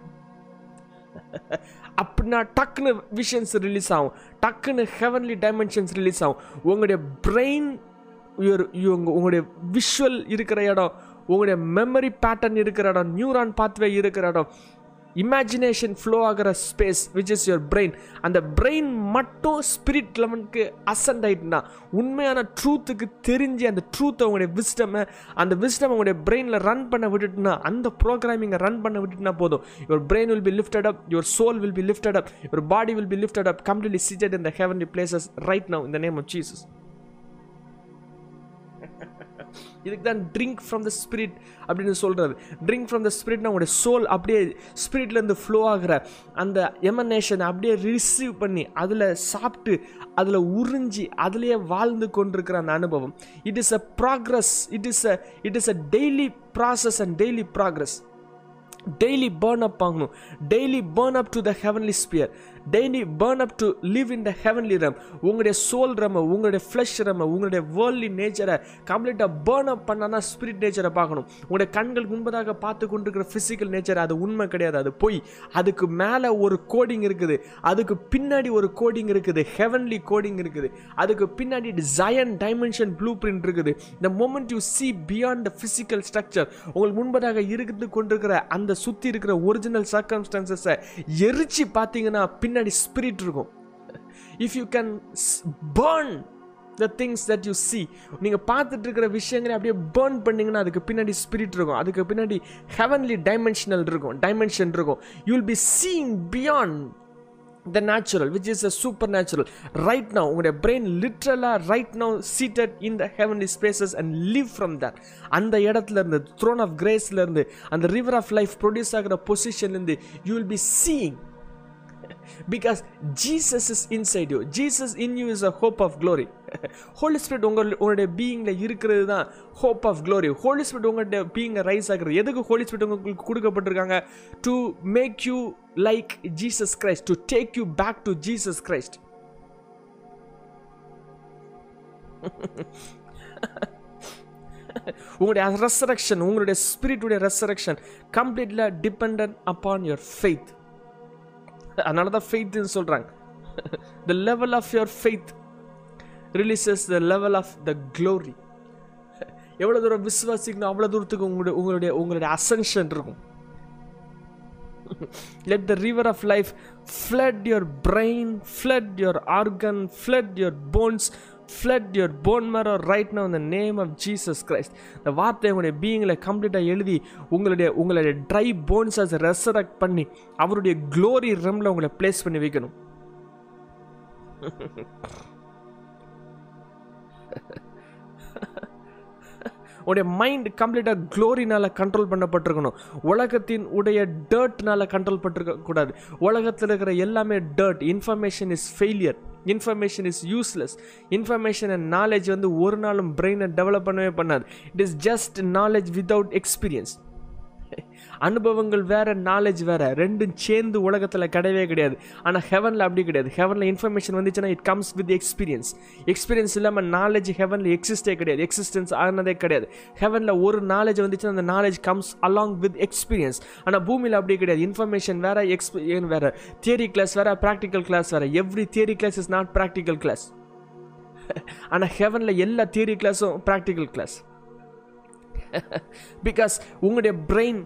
அப்படின்னா டக்குன்னு விஷன்ஸ் ரிலீஸ் ஆகும். டக்குன்னு ஹெவன்லி டைமென்ஷன்ஸ் ரிலீஸ் ஆகும். உங்களுடைய பிரெயின் உங்களுடைய விஷுவல் இருக்கிற இடம் உங்களுடைய மெமரி பேட்டர்ன் இருக்கிற இடம் நியூரான் பாத்வே இருக்கிற இடம் இமேஜினேஷன் ஃப்ளோ ஆகிற space which is your brain அந்த பிரெயின் மட்டும் ஸ்பிரிட் லெவனுக்கு அசண்ட் ஆகிட்டுனா உண்மையான ட்ரூத்துக்கு தெரிஞ்சு அந்த ட்ரூத் அவங்களுடைய விஸ்டமை அந்த விஸ்டம் அவங்களுடைய பிரெயினில் ரன் பண்ண விட்டுட்டுனா அந்த ப்ரோக்ராமிங்கை ரன் பண்ண விட்டுட்டுனா போதும். Your brain will be lifted up your soul will be lifted up your body will be lifted up completely seated in the heavenly places right now இந்த நேம் ஆஃப் ஜீசஸ் இதுக்கு தான் drink from the spirit அப்படின்னு சொல்கிறது drink from the ஸ்பிரிட்னா உங்களுடைய soul அப்படியே ஸ்பிரிட்லேருந்து flow ஆகிற அந்த எமனேஷனை அப்படியே ரிசீவ் பண்ணி அதில் சாப்பிட்டு அதில் உறிஞ்சி அதிலேயே வாழ்ந்து கொண்டிருக்கிற அந்த அனுபவம். It is a progress it is a it is a daily process and daily progress daily burn up ஆகணும். Daily burn up to the heavenly sphere daily burn up to live in the heavenly realm உங்களுடைய soul ரம உங்களுடைய flush ரம உங்களுடைய worldly நேச்சரை கம்ப்ளீட்டாக burn அப் பண்ணால் spirit நேச்சரை பார்க்கணும். உங்களுடைய கண்கள் முன்பதாக பார்த்து கொண்டிருக்கிற ஃபிசிக்கல் நேச்சர் அது உண்மை கிடையாது. அது பொய். அதுக்கு மேலே ஒரு கோடிங் இருக்குது. அதுக்கு பின்னாடி ஒரு கோடிங் இருக்குது. ஹெவன்லி கோடிங் இருக்குது. அதுக்கு பின்னாடி ஜயன் டைமென்ஷன் ப்ளூ பிரிண்ட் இருக்குது. இந்த moment you see beyond the physical structure உங்களுக்கு முன்பதாக இருந்து கொண்டிருக்கிற அந்த சுற்றி இருக்கிற ஒரிஜினல் சர்க்கம்ஸ்டான்சஸை எரிச்சு பார்த்தீங்கன்னா பின்னாடி ஸ்பிரிட் இருக்கும். If you can burn the things that you see நீங்கள் பார்த்துட்டு இருக்கிற விஷயங்களை அப்படியே பேர்ன் பண்ணிங்கன்னா அதுக்கு பின்னாடி ஸ்பிரிட் இருக்கும். அதுக்கு பின்னாடி ஹெவன்லி டைமென்ஷனல் இருக்கும் டைமென்ஷன் இருக்கும். You will be seeing beyond the natural which is a supernatural right now உங்களுடைய பிரெயின் லிட்ரலாக right now seated in the heavenly spaces and live from that அந்த இடத்துல இருந்து த்ரோன் ஆஃப் கிரேஸ்லேருந்து அந்த ரிவர் ஆஃப் லைஃப் ப்ரொடியூஸ் ஆகிற பொசிஷன்லேருந்து you will be seeing because Jesus is inside you Jesus in you is a hope of glory Holy Spirit உங்கள் உங்களுடைய பீயிங்கில் இருக்கிறது தான் hope of glory Holy Spirit உங்களுடைய பீயிங்கை ரைஸ் ஆகுறது. எதுக்கு ஹோலி ஸ்பிரிட் உங்களுக்கு கொடுக்கப்பட்டிருக்காங்க? To make you like Jesus Christ to take you back to Jesus Christ உங்களுடைய ரெசரக்ஷன் உங்களுடைய ஸ்பிரிட்டுடைய ரெசரக்ஷன் கம்ப்ளீட்ல டிபெண்ட் அப்பான் யுவர் ஃபெய்த் அதனால தான் ஃபெய்த்னு சொல்கிறாங்க the level of your faith releases the level of the glory எவ்வளோ தூரம் விசுவாசிக்கணும் அவ்வளோ தூரத்துக்கு உங்களுடைய உங்களுடைய உங்களுடைய அசன்ஷன் இருக்கும். Let the river of life flood your brain flood your organ flood your bones flood your bone marrow right now in name of Jesus Christ இந்த வார்த்தை உங்களுடைய பீயிங்கில் கம்ப்ளீட்டாக எழுதி உங்களுடைய உங்களுடைய ட்ரை போன்ஸஸ் ரெசரக்ட் பண்ணி அவருடைய க்ளோரி ரம்மில் உங்களை பிளேஸ் பண்ணி வைக்கணும். உடைய மைண்ட் கம்ப்ளீட்டாக க்ளோரினால் கண்ட்ரோல் பண்ணப்பட்டிருக்கணும். உலகத்தின் உடைய டர்ட்னால் கண்ட்ரோல் பட்டிருக்க கூடாது உலகத்தில் இருக்கிற எல்லாமே dirt information is failure information is useless information and knowledge வந்து ஒரு நாளும் பிரெயினை டெவலப் பண்ணவே பண்ணாது. It is just knowledge without experience அனுபவங்கள் வேறு நாலேஜ் வேறு. ரெண்டும் சேர்ந்து உலகத்தில் கிடையவே கிடையாது. ஆனால் ஹெவனில் அப்படி கிடையாது. ஹெவனில் இன்ஃபர்மேஷன் வந்துச்சுன்னா it comes with experience experience இல்லாமல் நாலேஜ் ஹெவனில் எக்ஸிஸ்டே கிடையாது. எக்ஸிஸ்டன்ஸ் ஆனதே கிடையாது. ஹெவனில் ஒரு நாலேஜ் வந்துச்சுன்னா அந்த knowledge comes along with experience ஆனால் பூமியில் அப்படி கிடையாது. இன்ஃபர்மேஷன் வேறு எக்ஸ்பீரியன் வேறு? தியரி கிளாஸ் வேறு ப்ராக்டிக்கல் கிளாஸ் வேறு. Every theory class is not practical class ஆனால் ஹெவனில் எல்லா தியரி கிளாஸும் ப்ராக்டிக்கல் கிளாஸ் பிகாஸ் உங்களுடைய பிரெயின்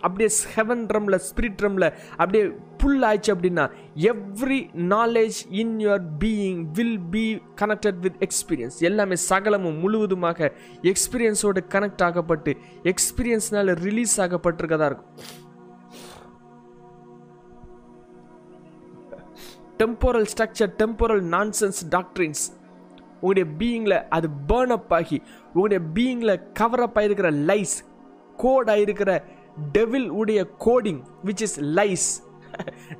அப்படியே ஹெவன் ட்ரம்ல ஸ்பிரிட் ட்ரம்ல அப்படியே புல் ஆயிடுச்சு அப்படின்னா every knowledge in your being will be connected with experience எல்லாமே சகலமும் முழுவதுமாக எக்ஸ்பீரியன்ஸோடு கனெக்ட் ஆகப்பட்டு எக்ஸ்பீரியன்ஸ்னால ரிலீஸ் ஆகப்பட்டிருக்கதா இருக்கும். Temporal structure temporal nonsense doctrines உங்களுடைய பீயிங்கில் அது பேர்ன் அப் ஆகி உங்களுடைய பீயிங்கில் கவர் அப் ஆகிருக்கிற லைஸ் கோட் ஆகிருக்கிற டெவில் உடைய கோடிங் விச் இஸ் லைஸ்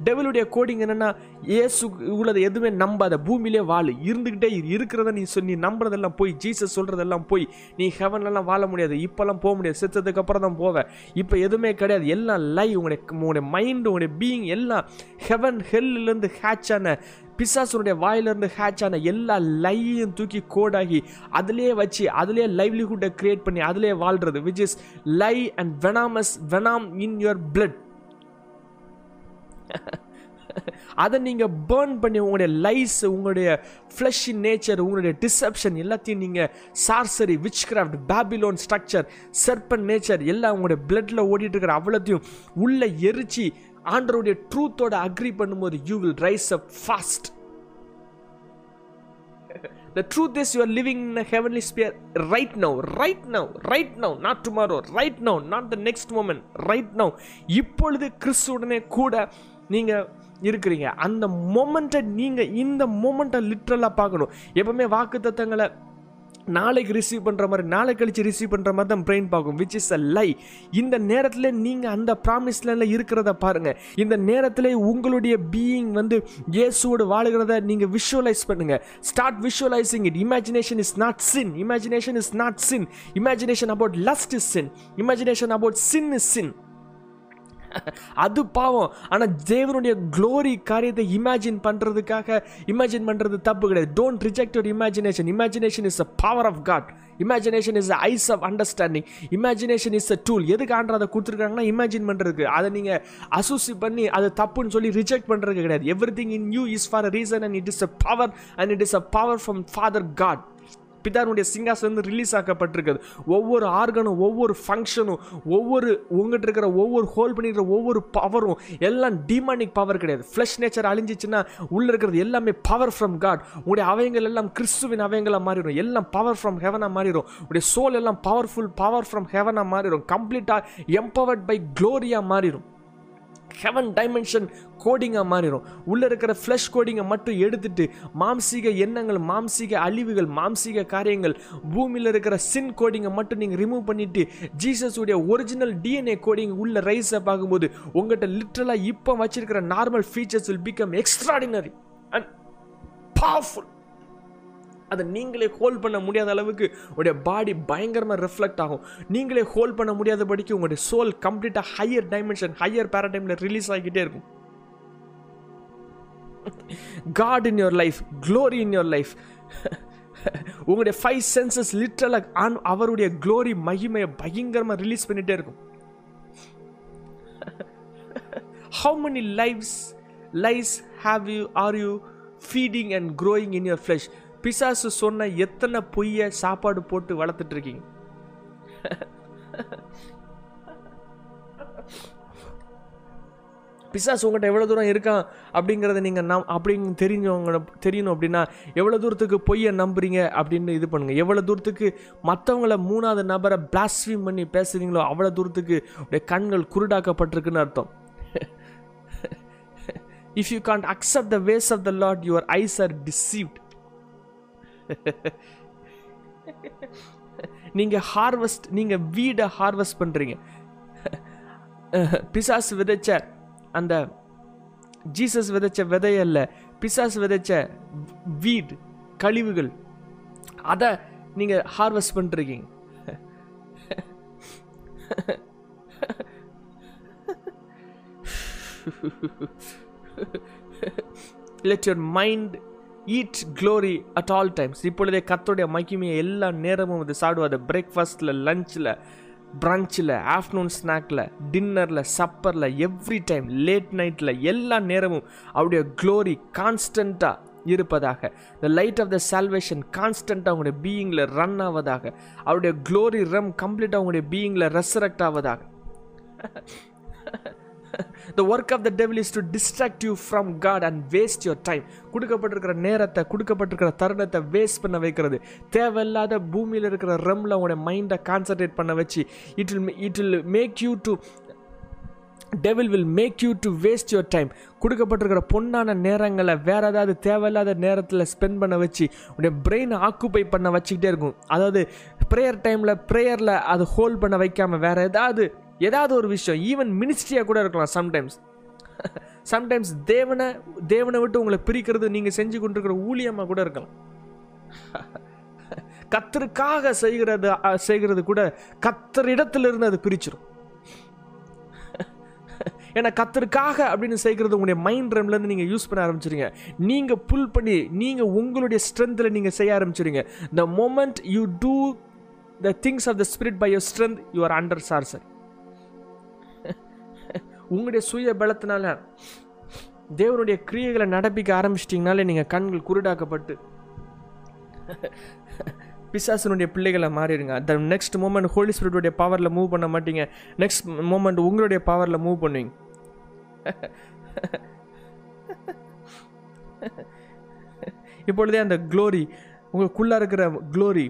டெவிலுடைய கோடிங் என்னன்னா ஏசு உள்ளதை எதுவுமே நம்பாத பூமியிலே வாழ். இருந்துக்கிட்டே இருக்கிறத நீ சொன்னி நம்புறதெல்லாம் போய் ஜீசஸ் சொல்றதெல்லாம் போய் நீ ஹெவன்லலாம் வாழ முடியாது. இப்போல்லாம் போக முடியாது. செத்ததுக்கு அப்புறம் தான் போவேன் இப்போ எதுவுமே கிடையாது. எல்லாம் லை உங்களுடைய உங்களுடைய மைண்டு உங்களுடைய பீயிங் எல்லாம் ஹெவன் ஹெல்லிருந்து ஹேட்ச் ஆன பிசாசனுடைய வாயிலிருந்து ஹேட்ச் ஆன எல்லா லையையும் தூக்கி கோடாகி அதிலே வச்சு அதிலே லைவ்லிஹுட்டை கிரியேட் பண்ணி அதிலே வாழ்றது which is lie and venomous venom in your blood அதை நீங்கள் பேர்ன் பண்ணி உங்களுடைய லைஸ் உங்களுடைய ஃப்ளஷ் நேச்சர் உங்களுடைய டிசப்ஷன் எல்லாத்தையும் நீங்கள் sorcery witchcraft Babylon structure serpent nature எல்லாம் உங்களுடைய பிளட்டில் ஓடிட்டு இருக்கிற அவ்வளோத்தையும் உள்ளே எரிச்சு ஆண்டருடைய ட்ரூத்தோட அக்ரி பண்ணும்போது you will rise up fast the truth is you are living in heavenly sphere right now right now right now not tomorrow right now not the next moment right now இப்பொழுது கிறிஸ்துடனே கூட நீங்கள் இருக்கிறீங்க அந்த மொமெண்ட்டை நீங்கள் இந்த மொமெண்ட்டை லிட்ரலாக பார்க்கணும் எப்பவுமே வாக்கு தத்தங்களை நாளைக்கு ரிசீவ் பண்ணுற மாதிரி நாளை கழித்து ரிசீவ் பண்ணுற மாதிரி தான் பிரெயின் பார்க்கும் விச் இஸ் அ லை இந்த நேரத்தில் நீங்கள் அந்த ப்ராமிஸ்ல இருக்கிறத பாருங்கள் இந்த நேரத்தில் உங்களுடைய பீயிங் வந்து இயேசுவோடு வாழுகிறத நீங்கள் விஷுவலைஸ் பண்ணுங்கள் start visualising it imagination is not sin imagination is not sin imagination about lust is sin imagination about sin is sin அது பாவம். ஆனால் தேவனுடைய க்ளோரி காரியத்தை இமேஜின் பண்ணுறதுக்காக இமேஜின் பண்ணுறது தப்பு கிடையாது. Don't reject your imagination imagination is a power of God imagination is eyes of understanding imagination is a tool எதுக்கு ஆண்டர் அதை கொடுத்துருக்காங்கன்னா இமேஜின் பண்ணுறதுக்கு அதை நீங்கள் அசூசி பண்ணி அதை தப்புன்னு சொல்லி ரிஜெக்ட் பண்ணுறது கிடையாது. Everything in you is for a reason and it is a power and it is a power from father God பிதானுடைய சிங்காசனம் ரிலீஸ் ஆக்கப்பட்டிருக்குது ஒவ்வொரு ஆர்கனும் ஒவ்வொரு ஃபங்க்ஷனும் ஒவ்வொரு உங்ககிட்ட இருக்கிற ஒவ்வொரு ஹோல் பண்ணிக்கிற ஒவ்வொரு பவரும் எல்லாம் டிமானிக் பவர் கிடையாது. ஃப்ளஷ் நேச்சர் அழிஞ்சிச்சுன்னா உள்ளே இருக்கிறது எல்லாமே பவர் ஃப்ரம் காட் உங்களுடைய அவயங்கள் எல்லாம் கிறிஸ்துவின் அவயங்களாக மாறிடும். எல்லாம் பவர் ஃப்ரம் ஹெவனாக மாறிடும். உங்களுடைய சோல் எல்லாம் பவர்ஃபுல் பவர் ஃப்ரம் ஹெவனாக மாறிடும். கம்ப்ளீட்டாக எம்பவர்ட் பை க்ளோரியாக மாறிடும். ஹெவன் டைமென்ஷன் கோடிங்காக மாறிடும் உள்ளே இருக்கிற ஃப்ளஷ் கோடிங்கை மட்டும் எடுத்துட்டு மாம்சீக எண்ணங்கள் மாம்சீக அழிவுகள் மாம்சீக காரியங்கள் பூமியில் இருக்கிற சின் கோடிங்கை மட்டும் நீங்கள் ரிமூவ் பண்ணிவிட்டு ஜீசஸுடைய ஒரிஜினல் டிஎன்ஏ கோடிங் உள்ள ரைஸை பார்க்கும்போது உங்கள்கிட்ட லிட்ரலாக இப்போ வச்சிருக்கிற normal features will become extraordinary and powerful அதை நீங்களே ஹோல்ட் பண்ண முடியாத அளவுக்கு உடைய பாடி பயங்கரமாக ரிஃப்ளெக்ட் ஆகும். நீங்களே ஹோல்ட் பண்ண முடியாதபடிக்கு உங்களுடைய சோல் கம்ப்ளீட்டாக ஹையர் டைமென்ஷன் ஹையர் பேராடைமில் ரிலீஸ் ஆகிக்கிட்டே இருக்கும். God in your life glory in your life உங்களுடைய ஃபைவ் சென்சஸ் லிட்ரலாக ஆன் அவருடைய க்ளோரி மகிமையை பயங்கரமாக ரிலீஸ் பண்ணிகிட்டே இருக்கும். How many life's lies have you are you feeding and growing in your flesh பிசாசு சொன்ன எத்தனை பொய்யை சாப்பாடு போட்டு வளர்த்துட்டு இருக்கீங்க பிசாஸ் உங்கள்கிட்ட எவ்வளோ தூரம் இருக்கான் அப்படிங்கிறத நீங்கள் நம் அப்படின்னு தெரிஞ்சவங்க தெரியணும் அப்படின்னா எவ்வளோ தூரத்துக்கு பொய்யை நம்புறீங்க அப்படின்னு இது பண்ணுங்கள் எவ்வளோ தூரத்துக்கு மற்றவங்கள மூணாவது நபரை பிளாஸ்வீம் பண்ணி பேசுகிறீங்களோ அவ்வளோ தூரத்துக்கு உடைய கண்கள் குருடாக்கப்பட்டிருக்குன்னு அர்த்தம். If you can't accept the ways of the lord your eyes are deceived நீங்கள் ஹார்வெஸ்ட் நீங்கள் வீடை ஹார்வெஸ்ட் பண்ணுறீங்க பிசாஸ் விதைச்ச அந்த ஜீசஸ் விதைச்ச விதையல்ல பிசாஸ் விதைச்ச வீட் கழிவுகள் அதை நீங்கள் ஹார்வெஸ்ட் பண்ணுறீங்க let your mind eat glory at all times இப்பொழுதே கத்தோடைய மகிமையை எல்லா நேரமும் அது சாடுவார் பிரேக்ஃபாஸ்ட்டில் லஞ்சில் பிரஞ்சில் ஆஃப்டர்நூன் ஸ்நாக்கில் டின்னரில் சப்பரில் எவ்ரி டைம் லேட் நைட்டில் எல்லா நேரமும் அவருடைய க்ளோரி கான்ஸ்டண்ட்டாக இருப்பதாக. The light of the salvation கான்ஸ்டண்ட்டாக அவங்களுடைய பீயிங்கில் ரன் ஆவதாக. அவருடைய க்ளோரி ரம் கம்ப்ளீட்டாக அவங்களுடைய பீயிங்கில் resurrect ஆவதாக. The work of the devil is to distract you from God and waste your time கொடுக்கப்பட்டிருக்கிற நேரத்தை கொடுக்கப்பட்டிருக்கிற தருணத்தை வேஸ்ட் பண்ண வைக்கிறது. தேவையில்லாத பூமியில் இருக்கிற ரம்மில் உங்களுடைய மைண்டை கான்சன்ட்ரேட் பண்ண வச்சு it will it will make you to devil will make you to waste your time கொடுக்கப்பட்டிருக்கிற பொண்ணான நேரங்களை வேறு ஏதாவது தேவையில்லாத நேரத்தில் ஸ்பெண்ட் பண்ண வச்சு உடைய பிரெயினை ஆக்குப்பை பண்ண வச்சுக்கிட்டே இருக்கும். அதாவது ப்ரேயர் டைமில் ப்ரேயரில் அது ஹோல்ட் பண்ண வைக்காமல் வேறு ஏதாவது ஏதாவது ஒரு விஷயம் ஈவன் மினிஸ்ட்ரியாக கூட இருக்கலாம் சம்டைம்ஸ் சம்டைம்ஸ் தேவனை தேவனை விட்டு உங்களை பிரிக்கிறது நீங்கள் செஞ்சு கொண்டிருக்கிற ஊழியமாக கூட இருக்கலாம். கத்தருக்காக செய்கிறது செய்கிறது கூட கத்தர் இடத்திலிருந்து அது பிரிச்சிடும் ஏன்னா கத்தருக்காக அப்படின்னு செய்கிறது உங்களுடைய மைண்ட் ரம்லேருந்து நீங்கள் யூஸ் பண்ண ஆரம்பிச்சிருங்க. நீங்கள் புல் பண்ணி நீங்கள் உங்களுடைய ஸ்ட்ரென்த்தில் நீங்கள் செய்ய ஆரம்பிச்சிருங்க. The moment you do the things of the spirit by your strength you are under sorcery உங்களுடைய சுய பலத்தினால தேவனுடைய கிரியைகளை நடப்பிக்க ஆரம்பிச்சிட்டிங்கனாலே நீங்கள் கண்கள் குருடாக்கப்பட்டு பிசாசனுடைய பிள்ளைகளை மாறிடுங்க. த நெக்ஸ்ட் மூமெண்ட் ஹோலி ஸ்பிரிட்டுடைய பவரில் மூவ் பண்ண மாட்டீங்க. நெக்ஸ்ட் மூமெண்ட் உங்களுடைய பவரில் மூவ் பண்ணுவீங்க. இப்பொழுதே அந்த க்ளோரி உங்களுக்குள்ளே இருக்கிற glory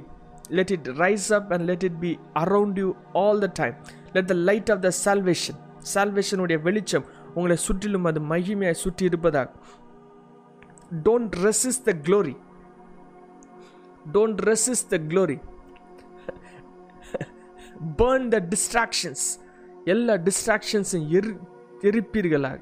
let it rise up and let it be around you all the time let the light of the salvation சால்வேஷனுடைய வெளிச்சம் உங்களை சுற்றிலும் அது மகிமையை சுற்றி இருப்பதாக. Don't resist the glory don't resist the glory burn the distractions எல்லா டிஸ்ட்ராக்ஷன்ஸும் எரி எரிப்பீர்களாக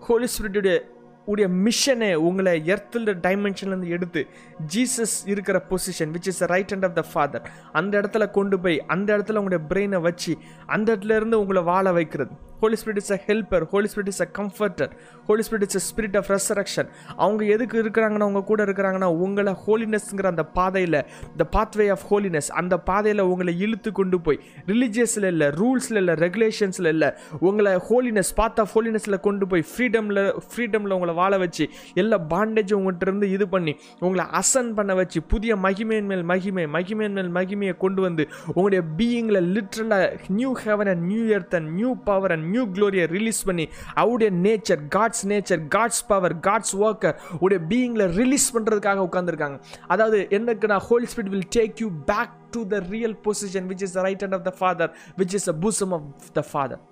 ஹோலி ஸ்பிரிட்டுடைய உடைய மிஷனை உங்களை எர்த்தில் டைமென்ஷன்லேருந்து எடுத்து ஜீசஸ் இருக்கிற position which is right hand of the father அந்த இடத்துல கொண்டு போய் அந்த இடத்துல உங்களுடைய பிரெயினை வச்சு அந்த இடத்துல இருந்து உங்களை வாழ வைக்கிறது. Holy Spirit is a helper Holy Spirit is a comforter Holy Spirit is a spirit of resurrection அவங்க எதுக்கு இருக்கிறாங்கன்னா அவங்க கூட இருக்கிறாங்கன்னா உங்களை ஹோலினஸ்ங்கிற அந்த பாதையில் த பாத்வே ஆஃப் ஹோலினஸ் அந்த பாதையில் உங்களை இழுத்து கொண்டு போய் ரிலீஜியஸில் இல்லை ரூல்ஸில் இல்லை ரெகுலேஷன்ஸில் இல்லை உங்களை ஹோலினஸ் பாத் ஆஃப் ஹோலினஸில் கொண்டு போய் ஃப்ரீடமில் ஃப்ரீடமில் உங்களை வாழ வச்சு எல்லா பாண்டேஜும் உங்கள்கிட்ட இருந்து இது பண்ணி உங்களை அசன் பண்ண வச்சு புதிய மகிமையின் மேல் மகிமை மகிமையின் மேல் மகிமையை கொண்டு வந்து உங்களுடைய பீயிங்கில் லிட்ரலாக new heaven and new earth and new power and new க்ளோரியை release பண்ணி அவருடைய nature God's nature God's power God's worker உடைய பீயிங்கில் ரிலீஸ் பண்ணுறதுக்காக உட்காந்துருக்காங்க அதாவது என்னக்குன்னா Holy Spirit will take you back to the real position which is the right hand of the father which is a bosom of the father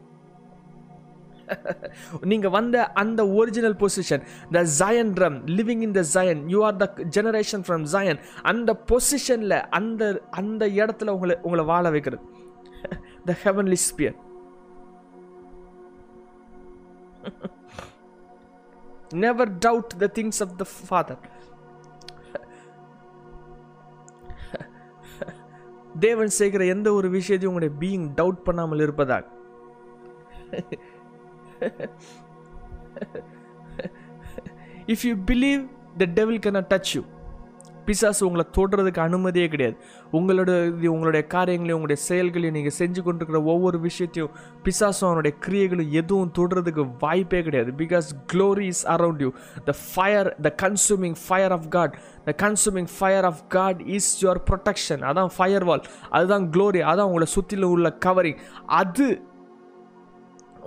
நீங்க வந்த அந்த original position the Zion realm living in the Zion you are the generation from Zion அந்த பொசிஷனில் அந்த அந்த இடத்துல உங்களை உங்களை வாழ வைக்கிறது. The heavenly sphere never doubt the things of the father தேவன் செய்கிற எந்த ஒரு விஷயத்தையும் உங்களுடைய பீயிங் டவுட் பண்ணாமல் இருப்பதாக. If you believe the devil cannot touch you பிசாசு உங்களை தொடுறதுக்கு அனுமதியே கிடையாது. உங்களோட இது உங்களுடைய காரியங்களையும் உங்களுடைய செயல்களையும் நீங்கள் செஞ்சு கொண்டிருக்கிற ஒவ்வொரு விஷயத்தையும் பிசாசும் அவனுடைய கிரியைகளும் எதுவும் தொடுறதுக்கு வாய்ப்பே கிடையாது. Because glory is around you the fire the consuming fire of God the consuming fire of God is your protection அதான் ஃபயர் வால் அதுதான் க்ளோரி அதான் உங்களை சுற்றிலும் உள்ள கவரிங் அது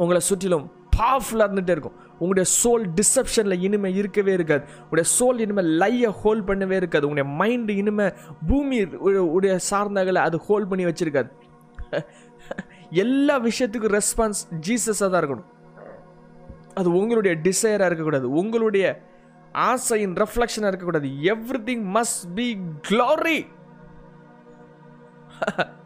உங்களை சுற்றிலும் பவர்ஃபுல்லாக இருந்துகிட்டே இருக்கும். உங்களுடைய சோல் டிசப்ஷனில் இனிமே இருக்கவே இருக்காது. உங்களுடைய சோல் இனிமேல் லையை ஹோல்ட் பண்ணவே இருக்காது. உங்களுடைய மைண்டு இனிமே பூமி உடைய சார்ந்தகளை அது ஹோல்ட் பண்ணி வச்சுருக்காது. எல்லா விஷயத்துக்கும் ரெஸ்பான்ஸ் ஜீசஸாக தான் இருக்கணும். அது உங்களுடைய டிசையராக இருக்கக்கூடாது. உங்களுடைய ஆசையின் ரெஃப்ளெக்ஷனாக இருக்கக்கூடாது. Everything must be glory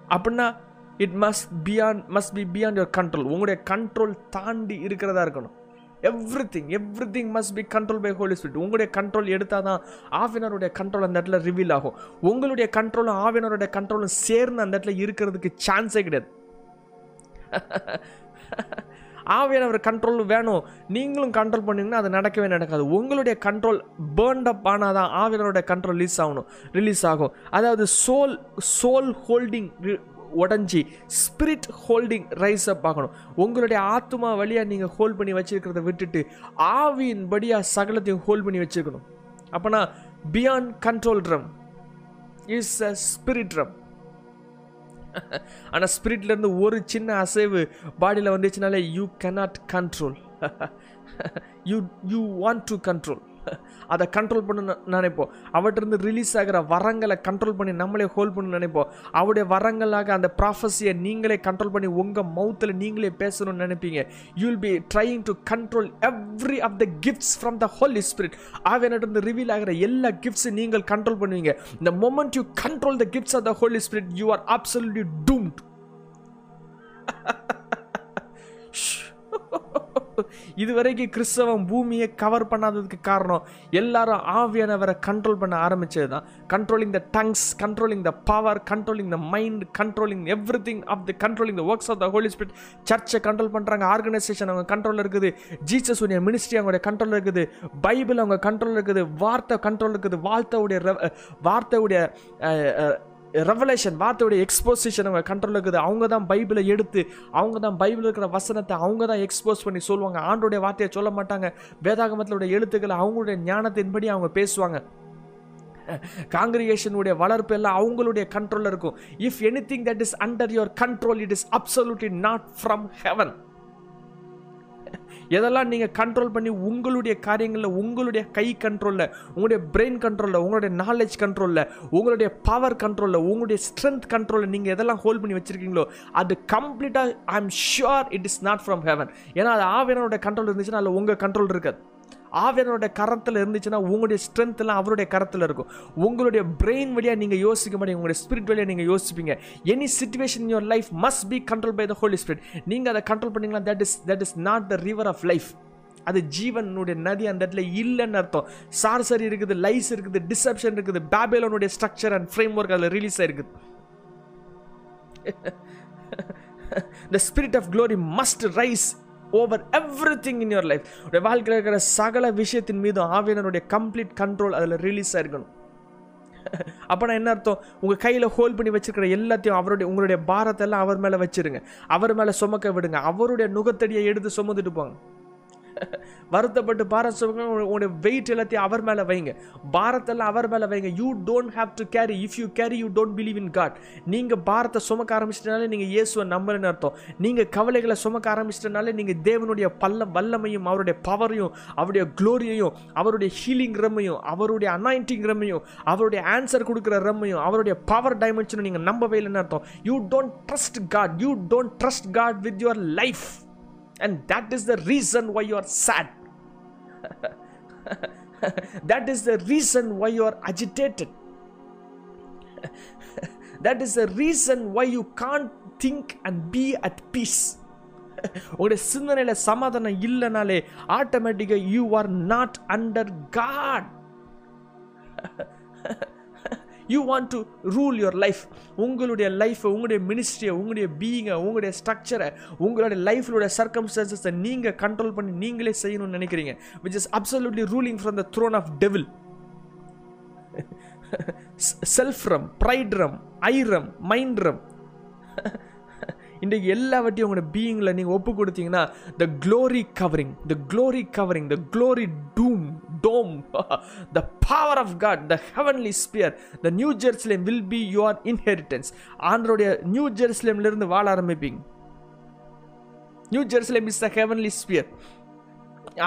அப்படின்னா it must beyond must be beyond your control உங்களுடைய கண்ட்ரோல் தாண்டி இருக்கிறதா இருக்கணும். Everything everything must be control by Holy Spirit உங்களுடைய கண்ட்ரோல் எடுத்தால் தான் ஆவினருடைய கண்ட்ரோல் அந்த இடத்துல ரிவீல் ஆகும். உங்களுடைய கண்ட்ரோலும் ஆவினருடைய கண்ட்ரோலும் சேர்ந்து அந்த இடத்துல இருக்கிறதுக்கு சான்ஸே கிடையாது. ஆவியானவர் கண்ட்ரோல் வேணும். நீங்களும் கண்ட்ரோல் பண்ணீங்கன்னா அது நடக்கவே நடக்காது. உங்களுடைய கண்ட்ரோல் பேர்ன்ட் அப் ஆனால் தான் ஆவியானவருடைய கண்ட்ரோல் ரிலீஸ் ஆகணும். ரிலீஸ் ஆகும். அதாவது சோல் சோல் ஹோல்டிங் உடஞ்சி ஸ்பிரிட் ஹோல்டிங் ரைஸ் அப் ஆகணும். உங்களுடைய ஆத்மா வழியாக நீங்கள் ஹோல்ட் பண்ணி வச்சுருக்கிறத விட்டுட்டு ஆவியின் படியாக சகலத்தையும் ஹோல்ட் பண்ணி வச்சுருக்கணும். அப்போனா beyond control drum is a spirit drum ஆனால் ஸ்பிரிட்லேருந்து ஒரு சின்ன அசைவு பாடியில் வந்துச்சுனாலே you cannot control you you want to control அதை கண்ட்ரோல் பண்ண நினைப்போம். அவற்றிருந்து ரிலீஸ் ஆகிற வரங்களை கண்ட்ரோல் பண்ணி நம்மளே ஹோல்ட் பண்ண நினைப்போம். அவருடைய வரங்களாக அந்த ப்ராஃபஸியை நீங்களே கண்ட்ரோல் பண்ணி உங்கள் மவுத்தில் நீங்களே பேசணும்னு நினைப்பீங்க. You will be trying to control every of the gifts from the Holy Spirit ஆவியிலிருந்து reveal ஆகிற எல்லா கிஃப்ட்ஸும் நீங்கள் கண்ட்ரோல் பண்ணுவீங்க. இந்த moment you control the gifts of the Holy Spirit you are absolutely doomed இதுவரைக்கும் கிறிஸ்தவம் பூமியை கவர் பண்ணாததுக்கு காரணம் எல்லாரும் ஆவியானவரை கண்ட்ரோல் பண்ண ஆரம்பிச்சது தான் controlling the tongues controlling the power controlling the mind controlling everything of the controlling the works of the Holy Spirit சர்ச்சை கண்ட்ரோல் பண்ணுறாங்க ஆர்கனைசேஷன் அவங்க கண்ட்ரோலில் இருக்குது ஜீசஸ் உடைய மினிஸ்ட்ரி அவங்களுடைய கண்ட்ரோல் இருக்குது பைபிள் அவங்க கண்ட்ரோல் இருக்குது வார்த்தை கண்ட்ரோல் இருக்குது வார்த்தையுடைய வார்த்தையுடைய ரெவலேஷன் வார்த்தையுடைய எக்ஸ்போசிஷன் அவங்க கண்ட்ரோல் இருக்குது. அவங்க தான் பைபிளை எடுத்து அவங்க தான் பைபிள் இருக்கிற வசனத்தை அவங்க தான் எக்ஸ்போஸ் பண்ணி சொல்லுவாங்க. ஆண்டோடைய வார்த்தையை சொல்ல மாட்டாங்க. வேதாகமத்திலுடைய எழுத்துக்களை அவங்களுடைய ஞானத்தின்படி அவங்க பேசுவாங்க. காங்கிரிகேஷனுடைய வளர்ப்பு எல்லாம் அவங்களுடைய கண்ட்ரோலில் இருக்கும். If anything that is under your control it is absolutely not from heaven எதெல்லாம் நீங்கள் கண்ட்ரோல் பண்ணி உங்களுடைய காரியங்களில் உங்களுடைய கை கண்ட்ரோலில் உங்களுடைய பிரெயின் கண்ட்ரோலில் உங்களுடைய நாலேஜ் கண்ட்ரோலில் உங்களுடைய பவர் கண்ட்ரோலில் உங்களுடைய ஸ்ட்ரென்த் கண்ட்ரோலில் நீங்கள் எதெல்லாம் ஹோல்ட் பண்ணி வச்சுருக்கீங்களோ அது கம்ப்ளீட்டாக I am sure it is not from heaven ஏன்னா அது ஆவியனோட கண்ட்ரோல் இருந்துச்சுன்னா அதில் உங்கள் கண்ட்ரோல் இருக்காது. ஆவியானோட கரத்தில் இருந்துச்சுன்னா உங்களுடைய ஸ்ட்ரென்த்லாம் அவருடைய கரத்தில் இருக்கும். உங்களுடைய பிரெயின் வழியாக நீங்கள் யோசிக்க மாட்டீங்க. உங்களுடைய ஸ்பிரிட் வழியாக நீங்கள் யோசிப்பீங்க. Any situation in your life must be control by the Holy Spirit நீங்கள் அதை கண்ட்ரோல் பண்ணீங்கன்னா that is that is not the river of life அது ஜீவனுடைய நதி அந்த இடத்துல இல்லைன்னு அர்த்தம். சார்சரி இருக்குது லைஸ் இருக்குது டிசப்ஷன் இருக்குது பேபிலோனுடைய ஸ்ட்ரக்சர் அண்ட் ஃப்ரேம் ஒர்க் அதில் ரிலீஸ் ஆயிருக்குது. The spirit of glory must rise over everything in your life உடைய வாழ்க்கையில் இருக்கிற சகல விஷயத்தின் மீதும் ஆவியனருடைய கம்ப்ளீட் கண்ட்ரோல் அதில் ரிலீஸ் ஆயிருக்கணும் அப்போனா என்ன அர்த்தம்? உங்கள் கையில் ஹோல்ட் பண்ணி வச்சிருக்கிற எல்லாத்தையும் அவருடைய உங்களுடைய பாரத்தை எல்லாம் அவர் மேலே வச்சிருங்க. அவர் மேலே சுமக்க விடுங்க. அவருடைய நுகத்தடியை எடுத்து சுமந்துட்டு போங்க. வருத்தப்பட்டு பாரம் உங்களுடைய வெயிட் எல்லாத்தையும் அவர் மேலே வைங்க. பாரத்தெல்லாம் அவர் மேலே வைங்க. You don't have to carry if you carry you don't believe in God நீங்கள் பாரத்தை சுமக்க ஆரம்பிச்சிட்டனாலே நீங்கள் இயேசுவை நம்புறேன்னு அர்த்தம். நீங்கள் கவலைகளை சுமக்க ஆரம்பிச்சிட்டனாலே நீங்கள் தேவனுடைய பல்ல வல்லமையும் அவருடைய பவரையும் அவருடைய க்ளோரியையும் அவருடைய ஹீலிங் ரம்மையும் அவருடைய அனாயிண்டிங் ரம்மையும் அவருடைய ஆன்சர் கொடுக்குற ரம்மையும் அவருடைய பவர் டைமென்ஷனும் நீங்கள் நம்பவே இல்லைன்னு அர்த்தம். You don't trust God you don't trust God with your life and that is the reason why you are sad that is the reason why you are agitated that is the reason why you can't think and be at peace உங்களுடைய சிந்தனையில சமாதானம் இல்லைனாலே ஆட்டோமேட்டிக்கா you are not under God you want to rule your life உங்களுடைய லைஃப்பை உங்களுடைய மினிஸ்ட்ரியை உங்களுடைய பீயிங்கை உங்களுடைய ஸ்ட்ரக்சரை உங்களுடைய லைஃப்லுடைய சர்க்கம்ஸ்டன்சஸை நீங்கள் கண்ட்ரோல் பண்ணி நீங்களே செய்யணும்னு நினைக்கிறீங்க. Which is absolutely ruling from the throne of devil self realm pride realm I realm mind realm இன்றைக்கு எல்லாவற்றையும் உங்களோட பீயிங்கில் நீங்கள் ஒப்பு கொடுத்தீங்கன்னா the glory covering the glory covering the glory doom dome the power of God the heavenly sphere the new Jerusalem will be your inheritance ஆண்டருடைய new ஜெருசலேம்லேருந்து வாழ ஆரம்பிப்பீங்க. New Jerusalem is the heavenly sphere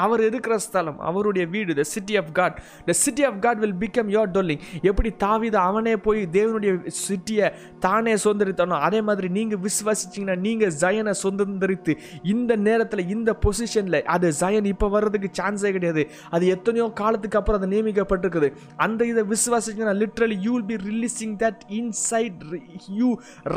அவர் இருக்கிற ஸ்தலம் அவருடைய வீடு the city of God the city of God will become your dwelling எப்படி தாவித அவனே போய் தேவனுடைய சிட்டியை தானே சுதந்திரித்தானோ அதே மாதிரி நீங்கள் விசுவாசிச்சிங்கன்னா நீங்கள் ஜயனை சுதந்திரித்து இந்த நேரத்தில் இந்த பொசிஷனில் அது ஜயன் இப்போ வர்றதுக்கு சான்ஸே கிடையாது. அது எத்தனையோ காலத்துக்கு அப்புறம் அது நியமிக்கப்பட்டிருக்குது. அந்த இதை விசுவாசிச்சிங்கன்னா literally you will be releasing that inside you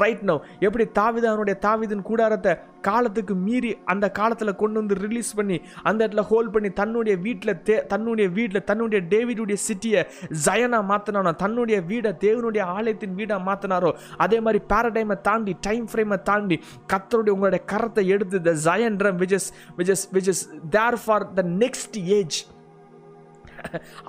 right now எப்படி தாவித அவனுடைய தாவிதின் கூடாரத்தை காலத்துக்கு மீறி அந்த காலத்தில் கொண்டு வந்து ரிலீஸ் பண்ணி அந்த இடத்துல ஹோல்ட் பண்ணி தன்னுடைய வீட்டில் தே தன்னுடைய வீட்டில் தன்னுடைய டேவிடுடைய சிட்டியை ஜயனாக மாற்றினானோ தன்னுடைய வீடை தேவனுடைய ஆலயத்தின் வீடாக மாற்றினாரோ அதே மாதிரி பேரடைமை தாண்டி டைம் ஃப்ரேமை தாண்டி கத்தருடைய உங்களுடைய கரத்தை எடுத்து the Zion realm which is which is which is there for the next age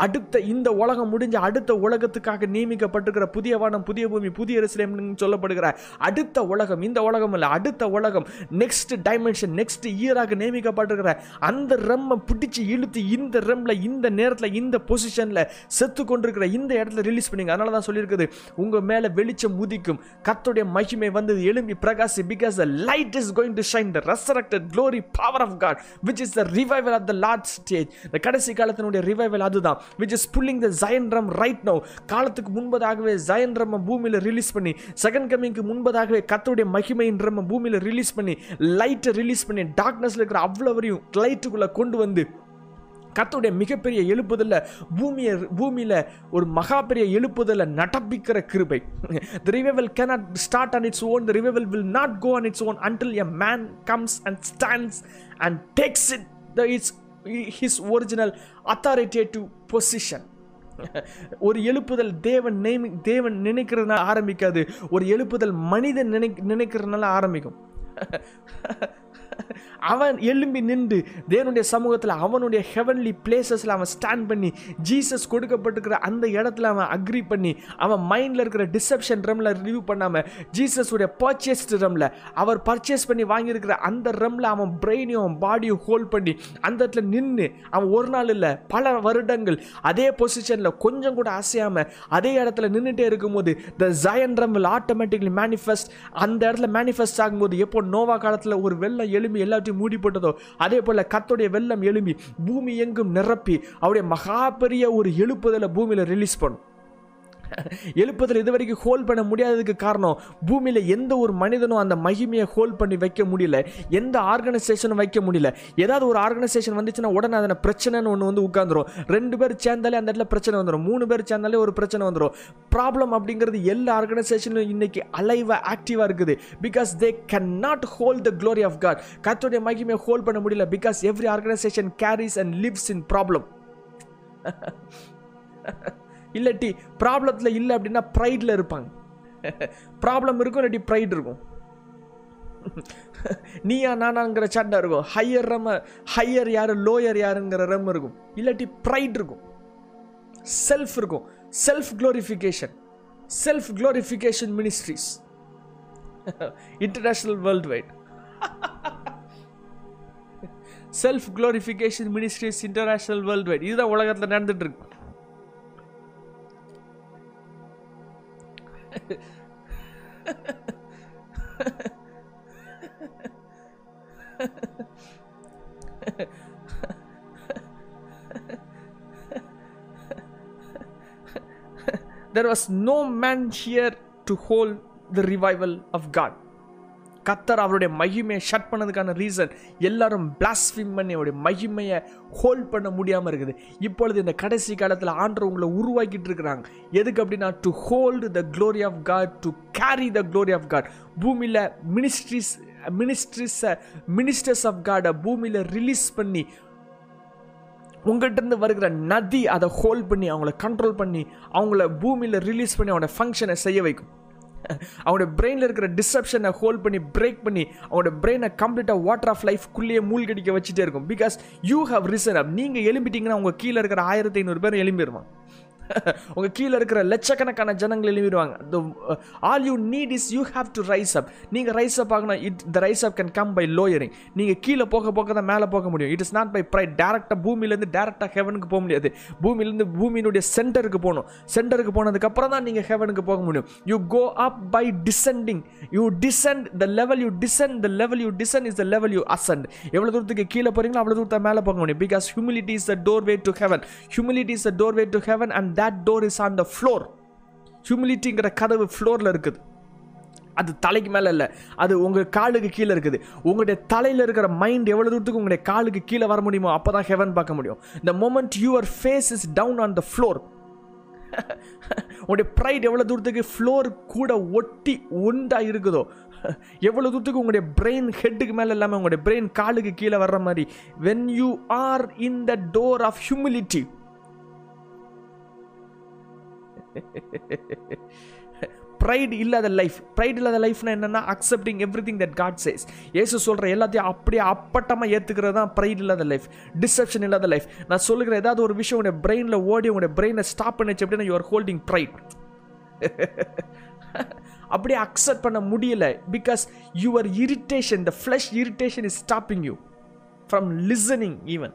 அடுத்த இந்த உலகம் முடிஞ்ச அடுத்த உலகத்துக்காக நியமிக்கப்பட்டிருக்கிற புதிய வானம் புதிய பூமி புதிய எருசலேம் சொல்லப்படுகிற அடுத்த உலகம் இந்த உலகம் இல்லை அடுத்த உலகம் நெக்ஸ்ட் டைமென்ஷன் நெக்ஸ்ட் இயராக நியமிக்கப்பட்டிருக்கிற அந்த ரம்மை பிடிச்சி இழுத்து இந்த ரம்மில் இந்த நேரத்தில் இந்த பொசிஷனில் செத்து கொண்டிருக்கிற இந்த இடத்துல ரிலீஸ் பண்ணிங்க. அதனால தான் சொல்லியிருக்குது உங்கள் மேலே வெளிச்சம் உதிக்கும். கத்துடைய மகிமை வந்தது எழும்பி பிரகாசி because the light is going to shine the resurrected glory power of God which is the revival of the lord stage இந்த கடைசி காலத்தினுடைய ரிவைவல் அதுதான். Which is pulling the Zion realm right now காலத்துக்கு முன்பதாகவே ஜயன் ரம் பூமியில் release பண்ணி second கமிங்க்கு முன்பதாகவே கத்தருடைய மகிமையின் ரம் பூமியில் ரிலீஸ் பண்ணி லைட்டை ரிலீஸ் பண்ணி டார்க்னஸில் இருக்கிற அவ்வளவரையும் லைட்டுக்குள்ளே கொண்டு வந்து கத்துடைய மிகப்பெரிய எழுப்புதலில் பூமியை பூமியில் ஒரு மகா பெரிய எழுப்புதலை நடப்பிக்கிற கிருபை. The revival cannot start on its own the revival will not go on its own until a man comes and stands and takes it the its his original authoritative position ஒரு எழுப்புதல் தேவன் நேமி தேவன் நினைக்கிறதுனால ஆரம்பிக்காது. ஒரு எழுப்புதல் மனிதன் நினை நினைக்கிறதுனால ஆரம்பிக்கும். அவன் எழும்பி நின்று தேவனுடைய சமூகத்தில் அவனுடைய ஹெவன்லி பிளேசஸில் அவன் ஸ்டாண்ட் பண்ணி ஜீசஸ் கொடுக்கப்பட்டிருக்கிற அந்த இடத்துல அவன் அக்ரி பண்ணி அவன் மைண்டில் இருக்கிற டிசப்ஷன் ரம்ல ரிவ்யூ பண்ணாமல் ஜீசஸுடைய பர்ச்சேஸ்டு ரம்ல அவர் பர்ச்சேஸ் பண்ணி வாங்கியிருக்கிற அந்த ரம்ல அவன் பிரெயினையும் அவன் பாடியும் ஹோல்ட் பண்ணி அந்த இடத்துல நின்று அவன் ஒரு நாள் இல்லை பல வருடங்கள் அதே பொசிஷனில் கொஞ்சம் கூட அசையாமல் அதே இடத்துல நின்றுட்டே இருக்கும்போது the Zion realm will automatically manifest அந்த இடத்துல மேனிஃபெஸ்ட் ஆகும்போது எப்போ நோவா காலத்தில் ஒரு வெள்ளம் எழும்பி எல்லாத்தையும் மூடி போட்டதோ அதே போல் கத்தோடைய வெள்ளம் எழும்பி பூமி எங்கும் நிரப்பி அவருடைய மகா பெரிய ஒரு எழுப்புதலை பூமியில் ரிலீஸ் பண்ணும். எழுப்பத்தில் இது வரைக்கும் ஹோல்ட் பண்ண முடியாததுக்கு காரணம் பூமியில் எந்த ஒரு மனிதனும் அந்த மகிமையை ஹோல்ட் பண்ணி வைக்க முடியல எந்த ஆர்கனைசேஷனும் வைக்க முடியல. ஏதாவது ஒரு ஆர்கனைசேஷன் வந்துச்சுன்னா உடனே அதில் பிரச்சனைன்னு ஒன்று வந்து உட்காந்துரும் ரெண்டு பேர் சேர்ந்தாலே அந்த இடத்துல பிரச்சனை வந்துடும் மூணு பேர் சேர்ந்தாலே ஒரு பிரச்சனை வந்துடும் ப்ராப்ளம் அப்படிங்கிறது எல்லா ஆர்கனைசேஷனும் இன்னைக்கு அலைவாக ஆக்டிவாக இருக்குது. Because they can not hold the glory of God கத்தோடைய மகிமையை ஹோல்ட் பண்ண முடியல. Because every organisation carries and lives in problem இல்லாட்டி ப்ராப்ளத்தில் இல்லை அப்படின்னா ப்ரைடில் இருப்பாங்க. ப்ராப்ளம் இருக்கும் இல்லாட்டி ப்ரைட் இருக்கும். நீயா நானாங்கிற சண்டை இருக்கும். ஹையர் ரம்ம ஹையர் யார் லோயர் யாருங்கிற ரம் இருக்கும். இல்லாட்டி ப்ரைட் இருக்கும். செல்ஃப் இருக்கும். Self glorification self glorification ministries international worldwide self glorification ministries international worldwide இதுதான் உலகத்தில் நடந்துட்டு இருக்கு. There was no man here to hold the revival of God. கத்தர் அவருடைய மகிமையை ஷட் பண்ணதுக்கான ரீசன் எல்லாரும் பிளாஸ்ஃபிம் பண்ணி அவருடைய மகிமையை ஹோல்ட் பண்ண முடியாமல் இருக்குது. இப்பொழுது இந்த கடைசி காலத்தில் ஆண்டவர் உங்களை உருவாக்கிட்டு இருக்கிறாங்க. எதுக்கு அப்படின்னா to hold the glory of God to carry the glory of God பூமியில் மினிஸ்ட்ரிஸ் மினிஸ்ட்ரிஸை மினிஸ்டர்ஸ் ஆஃப் காடை பூமியில் ரிலீஸ் பண்ணி உங்கள்கிட்ட இருந்து வருகிற நதி அதை ஹோல்ட் பண்ணி அவங்கள கண்ட்ரோல் பண்ணி அவங்கள பூமியில் ரிலீஸ் பண்ணி அவங்களோட ஃபங்க்ஷனை செய்ய வைக்கும். அவனோட பிரெயினில் இருக்கிற டிசப்ஷனை ஹோல்ட் பண்ணி பிரேக் பண்ணி அவனோட பிரெயினை கம்ப்ளீட்டாக வாட்டர் ஆஃப் லைஃப்குள்ளேயே மூழ்கடிக்க வச்சுட்டே இருக்கும். Because you have risen up நீங்கள் எழும்பிட்டீங்கன்னா உங்கள் கீழே இருக்கிற ஆயிரத்தி ஐநூறு பேர் எழும்பிடுவான் உங்கள் கீழே இருக்கிற லட்சக்கணக்கான ஜனங்கள் the all you need is you have to rise up நீங்கள் ரைஸ் அப் ஆகணும் it the rise up can come by lowering நீங்கள் கீழே போக போக தான் மேலே போக முடியும். It is not by pride டேரெக்டாக பூமியிலேருந்து டேரெக்டாக ஹெவனுக்கு போக முடியாது. பூமியிலேருந்து பூமியினுடைய சென்டருக்கு போகணும். சென்டருக்கு போனதுக்கப்புறம் தான் நீங்கள் ஹெவனுக்கு போக முடியும். You go up by descending you descend the level you descend the level you descend is the level you ascend எவ்வளோ தூரத்துக்கு கீழே போகிறீங்களோ அவ்வளோ தூரத்தை மேலே போக முடியும். Because humility is the doorway to heaven humility is the doorway to heaven and that door is on the floor ஹியூமிலிட்டிங்கிற கதவு ஃப்ளோரில் இருக்குது. அது தலைக்கு மேலே இல்லை. அது உங்கள் காலுக்கு கீழே இருக்குது. உங்களுடைய தலையில் இருக்கிற மைண்ட் எவ்வளோ தூரத்துக்கு உங்களுடைய காலுக்கு கீழே வர முடியுமோ அப்போ தான் ஹெவன் பார்க்க முடியும். The moment your face is down on the floor உங்களுடைய ப்ரைட் எவ்வளோ தூரத்துக்கு ஃப்ளோர் கூட ஒட்டி ஒண்டா இருக்குதோ எவ்வளோ தூரத்துக்கு உங்களுடைய பிரெயின் ஹெட்டுக்கு மேலே இல்லாமல் உங்களுடைய பிரெயின் காலுக்கு கீழே வர்ற மாதிரி when you are in the door of humility pride இல்லாத லைஃப் ப்ரைட் இல்லாத லைஃப்னா என்னென்னா accepting everything that God says Yesu சொல்கிற எல்லாத்தையும் அப்படியே அப்பட்டமாக ஏற்றுக்கிறது தான் ப்ரைட் இல்லாத லைஃப் டிசப்ஷன் இல்லாத லைஃப் நான் சொல்லுகிற ஏதாவது ஒரு விஷயம் உடைய பிரெயினில் ஓடி உங்களுடைய பிரெயினை ஸ்டாப் பண்ணிச்சு அப்படின்னா யூஆர் ஹோல்டிங் ப்ரைட் அப்படியே அக்செப்ட் பண்ண முடியலை. Because your irritation the flush irritation is stopping you from listening even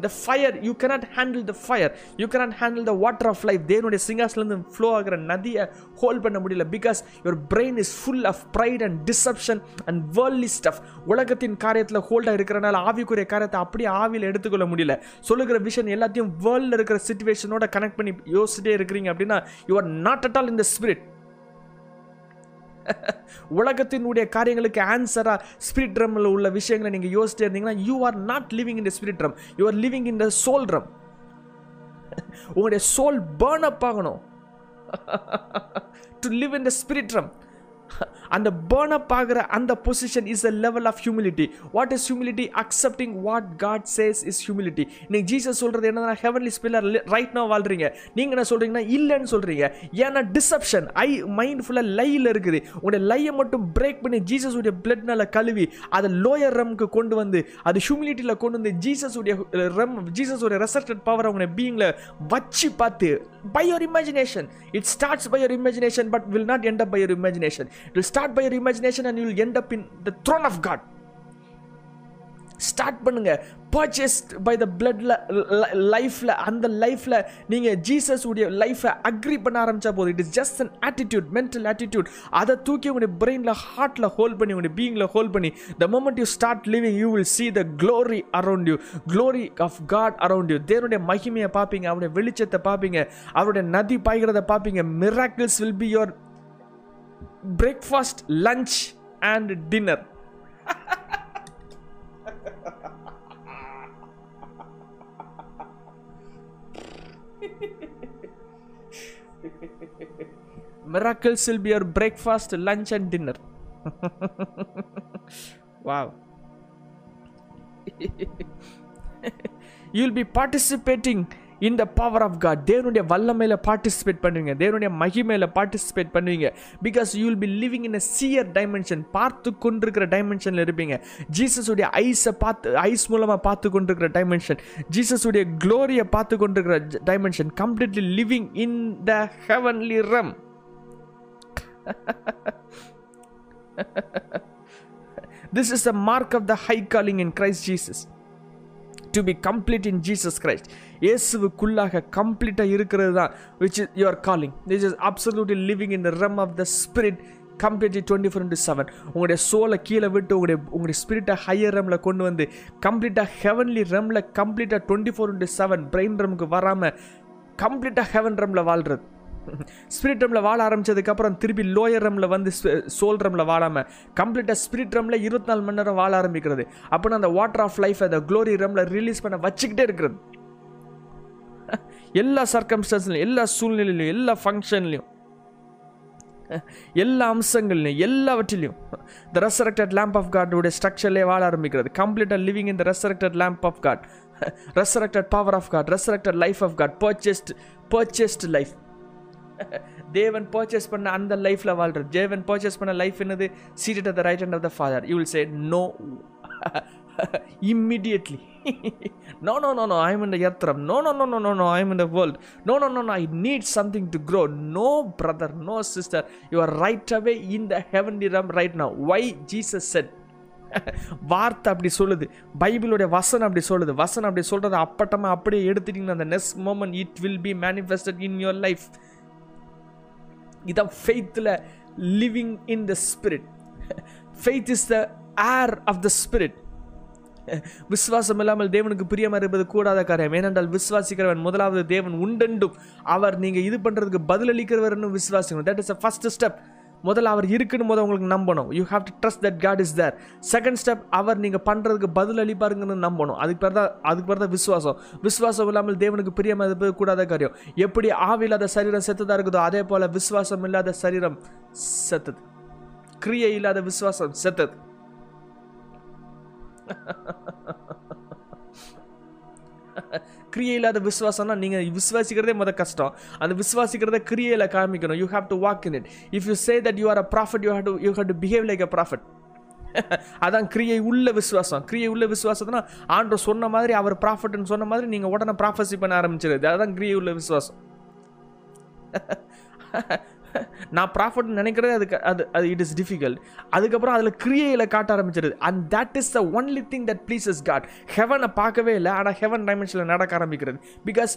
the fire you cannot handle the fire you cannot handle the water of life தேவனுடைய சிங்காஸ்லேருந்து flow ஆகிற நதியை hold பண்ண முடியல. Because your brain is full of pride and deception and worldly stuff உலகத்தின் காரியத்தில் ஹோல்டாக இருக்கிறனால ஆவிக்குரிய காரியத்தை அப்படியே ஆவியில் எடுத்துக்கொள்ள முடியல. சொல்லுகிற விஷயம் எல்லாத்தையும் வேர்ல்டில் இருக்கிற சுச்சுவேஷனோட கனெக்ட் பண்ணி யோசிச்சிட்டே இருக்கிறீங்க அப்படின்னா you are not at all in the spirit உலகத்தினுடைய காரியங்களுக்கு ஆன்சராக ஸ்பிரிட் ட்ரம்மில் உள்ள விஷயங்களை நீங்கள் யோசிச்சுட்டு இருந்தீங்கன்னா you are not living in the spirit realm you are living in the soul realm உங்களுடைய சோல் பேர்ன் அப் ஆகணும். To live in the spirit realm அந்த பேர்னப் அப் ஆகிற அந்த position is a level of humility what is humility accepting what God says is humility இன்னைக்கு Jesus சொல்கிறது என்னன்னா heavenly ஸ்பில்லர் right now வாழ்றீங்க. நீங்கள் என்ன சொல்கிறீங்கன்னா இல்லைன்னு சொல்கிறீங்க ஏன்னா டிசப்ஷன் ஐ மைண்ட் ஃபுல்லாக லையில் இருக்குது. உங்களுடைய லையை மட்டும் பிரேக் பண்ணி ஜீசஸ் உடைய பிளட்னால கழுவி அதை லோயர் ரம்க்கு கொண்டு வந்து அது ஹியூமிலிட்டியில் கொண்டு வந்து ஜீசஸ் உடைய ரம் ஜீசஸ் உடைய ரெசர்டட் பவர் அவங்க பீயிங்கில் வச்சு பார்த்து by your imagination it starts by your imagination but will not end up by your imagination it start by your imagination and you'll end up in the throne of God start பண்ணுங்க. Purchased by the பிளட்ல லைஃப்ல அந்த லைஃப்ல நீங்க Jesus உடைய லைஃப்பை agri பண்ண ஆரம்பிச்சா போதும். It is just an attitude mental attitude அதை தூக்கி உங்களுடைய பிரெயின்ல ஹார்ட்ல ஹோல்ட் பண்ணி உங்களுடைய பீயிங்ல ஹோல்ட் பண்ணி the moment you start living you will see the glory around you glory of God around you தேவனுடைய மகிமையை பார்ப்பீங்க அவருடைய வெளிச்சத்தை பார்ப்பீங்க அவருடைய நதி பாய்கிறத பார்ப்பீங்க. Miracles will be your breakfast, lunch, and dinner. Miracles will be your breakfast, lunch, and dinner. wow. You'll be participating இந்த பவர் ஆஃப் காட் தேவனுடைய வல்லமையில் பார்ட்டிசிபேட் பண்ணுவீங்க. தேவனுடைய மகிமையில் பார்ட்டிசிபேட் பண்ணுவீங்க. Because you will be living in a seer dimension பார்த்து கொண்டிருக்கிற டைமென்ஷனில் இருப்பீங்க. ஜீசஸுடைய ஐஸை பார்த்து ஐஸ் மூலமாக பார்த்து கொண்டிருக்கிற டைமென்ஷன் ஜீசஸுடைய க்ளோரியை பார்த்து கொண்டிருக்கிற dimension completely living in the heavenly realm this is the mark of the high calling in Christ Jesus to be complete in Jesus Christ இயேசுவுக்குள்ளாக கம்ப்ளீட்டாக இருக்கிறது தான் which is your calling this is absolutely living in the realm of the spirit completely twenty four into seven உங்களுடைய சோலை கீழே விட்டு உங்களுடைய உங்களுடைய ஸ்பிரிட்டை higher ரம்மில் கொண்டு வந்து கம்ப்ளீட்டாக ஹெவன்லி ரம்மில் கம்ப்ளீட்டாக twenty four into seven brain ரம்க்கு வராமல் கம்ப்ளீட்டாக ஹெவன் ரம்மில் வாழ்கிறது ஸ்பிரிட் ரம்ல வாழ ஆரம்பிச்சதுக்கப்புறம் திருப்பி லோயர் ரம்ல வந்து சோல் ரம்ல வாழாம கம்ப்ளீட்டாக ஸ்பிரிட் ரம்ல இருபத்தி நாலு மணி நேரம் வாழ ஆரம்பிக்கிறது. அப்படின்னு அந்த வாட்டர் ஆஃப் லைஃப் அந்த க்ளோரி ரம்ல ரிலீஸ் பண்ண வச்சுக்கிட்டே இருக்கிறது. எல்லா சர்க்கம்ஸ்டன்ஸ்லையும் எல்லா சூழ்நிலையிலையும் எல்லா ஃபங்க்ஷன்லையும் எல்லா அம்சங்கள்லையும் எல்லாவற்றிலையும் த ரெசரக்டட் லேம்ப் ஆஃப் காடோடைய ஸ்ட்ரக்சர்லேயே வாழ ஆரம்பிக்கிறது. கம்ப்ளீட்டாக living in the resurrected lamb of God resurrected power of God resurrected life of God purchased purchased life தேவன் பர்ச்சேஸ் பண்ண அந்த லைஃப்பில் வாழ்றது. தேவன் பர்ச்சேஸ் பண்ண லைஃப் என்னது? Seated at the right hand of the father you will say no immediately. No no no no. I'm in the yatram no no no no no no. I'm in the world. No no no no. I need something to grow. No brother. No sister. You are right away in the heavenly realm right now. Why? Jesus said. வார்த்தை அப்படி சொல்லுது. பைபிளுடைய வசனம் அப்படி சொல்லுது. வசனம் அப்படி சொல்கிறது அப்பட்டமாக அப்படியே எடுத்துட்டீங்கன்னா அந்த next moment it will be manifested in your life இதான் ஃபெய்த்தில் living in the spirit faith is the air of the spirit விசுவாசம் இல்லாமல் தேவனுக்கு பிரியமா இருப்பது கூடாத காரியம். ஏனென்றால் விசுவாசிக்கிறவன் முதலாவது தேவன் உண்டெண்டும் அவர் நீங்கள் இது பண்ணுறதுக்கு பதிலளிக்கிறவர்னு விசுவாசிக்கணும் that is a first step முதல்ல அவர் இருக்குன்னு போது உங்களுக்கு நம்பணும். You have to trust that God is there second step அவர் நீங்கள் பண்ணுறதுக்கு பதில் அளிப்பாருங்கன்னு நம்பணும். அதுக்கு பேர் தான் அதுக்கு பேர் தான் விசுவாசம். விசுவாசம் இல்லாமல் தேவனுக்கு பிரியமாக இருப்பது கூடாத காரியம். எப்படி ஆவில்லாத சரீரம் செத்துதாக இருக்குதோ அதே போல் விசுவாசம் இல்லாத சரீரம் செத்துது. கிரியை இல்லாத விசுவாசம் செத்துது. கிரியை இல்லாத விசுவாசம்னா நீங்கள் விசுவாசிக்கிறதே முத கஷ்டம். அந்த விசுவாசிக்கிறத கிரியையில் காமிக்கணும். You have to walk in it if you say that you are a prophet you have to you have to behave like a prophet அதான் கிரியை உள்ள விசுவாசம். கிரியை உள்ள விசுவாசம்னா ஆண்டவர் சொன்ன மாதிரி அவர் ப்ராஃபிட்னு சொன்ன மாதிரி நீங்கள் உடனே ப்ராஃபஸி பண்ண ஆரம்பிச்சிருது. அதுதான் கிரியை உள்ள விசுவாசம். நான் ப்ராஃபிட் நினைக்கிறதே அதுக்கு அது அது இட் இஸ் டிஃபிகல்ட் அதுக்கப்புறம் அதில் கிரியையில் காட்ட ஆரம்பிச்சிருது. And that is the only thing that pleases God ஹெவனை பார்க்கவே இல்லை ஆனால் ஹெவன் டைமென்ஷனில் நடக்க ஆரம்பிக்கிறது. Because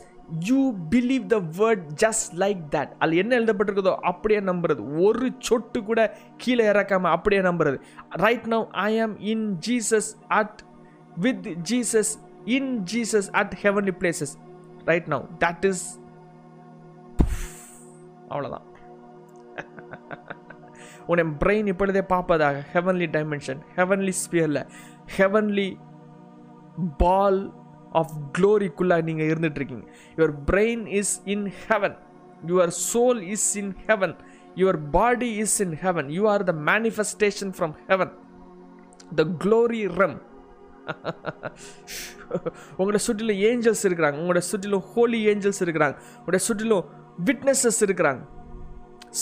you believe the word just like that அதில் என்ன எழுதப்பட்டிருக்குதோ அப்படியே நம்புறது. ஒரு சொட்டு கூட கீழே இறக்காமல் அப்படியே நம்புறது. Right now I am in Jesus at with Jesus in Jesus at heavenly places right now that is அவ்வளோதான் உன்னை பிரெயின் இப்பொழுதே பார்ப்பதாக. ஹெவன்லி டைமென்ஷன் ஹெவன்லி ஸ்பியரில் ஹெவன்லி பால் ஆஃப் க்ளோரிக்குள்ளாக நீங்கள் இருந்துகிட்ருக்கீங்க your brain is in heaven your soul is in heaven your body is in heaven you are the manifestation from heaven the glory realm உங்களோட சுற்றிலும் Angeles இருக்கிறாங்க. உங்களோட சுற்றிலும் Holi Angeles இருக்கிறாங்க. உங்களோட சுற்றிலும் விட்னஸஸ் இருக்கிறாங்க.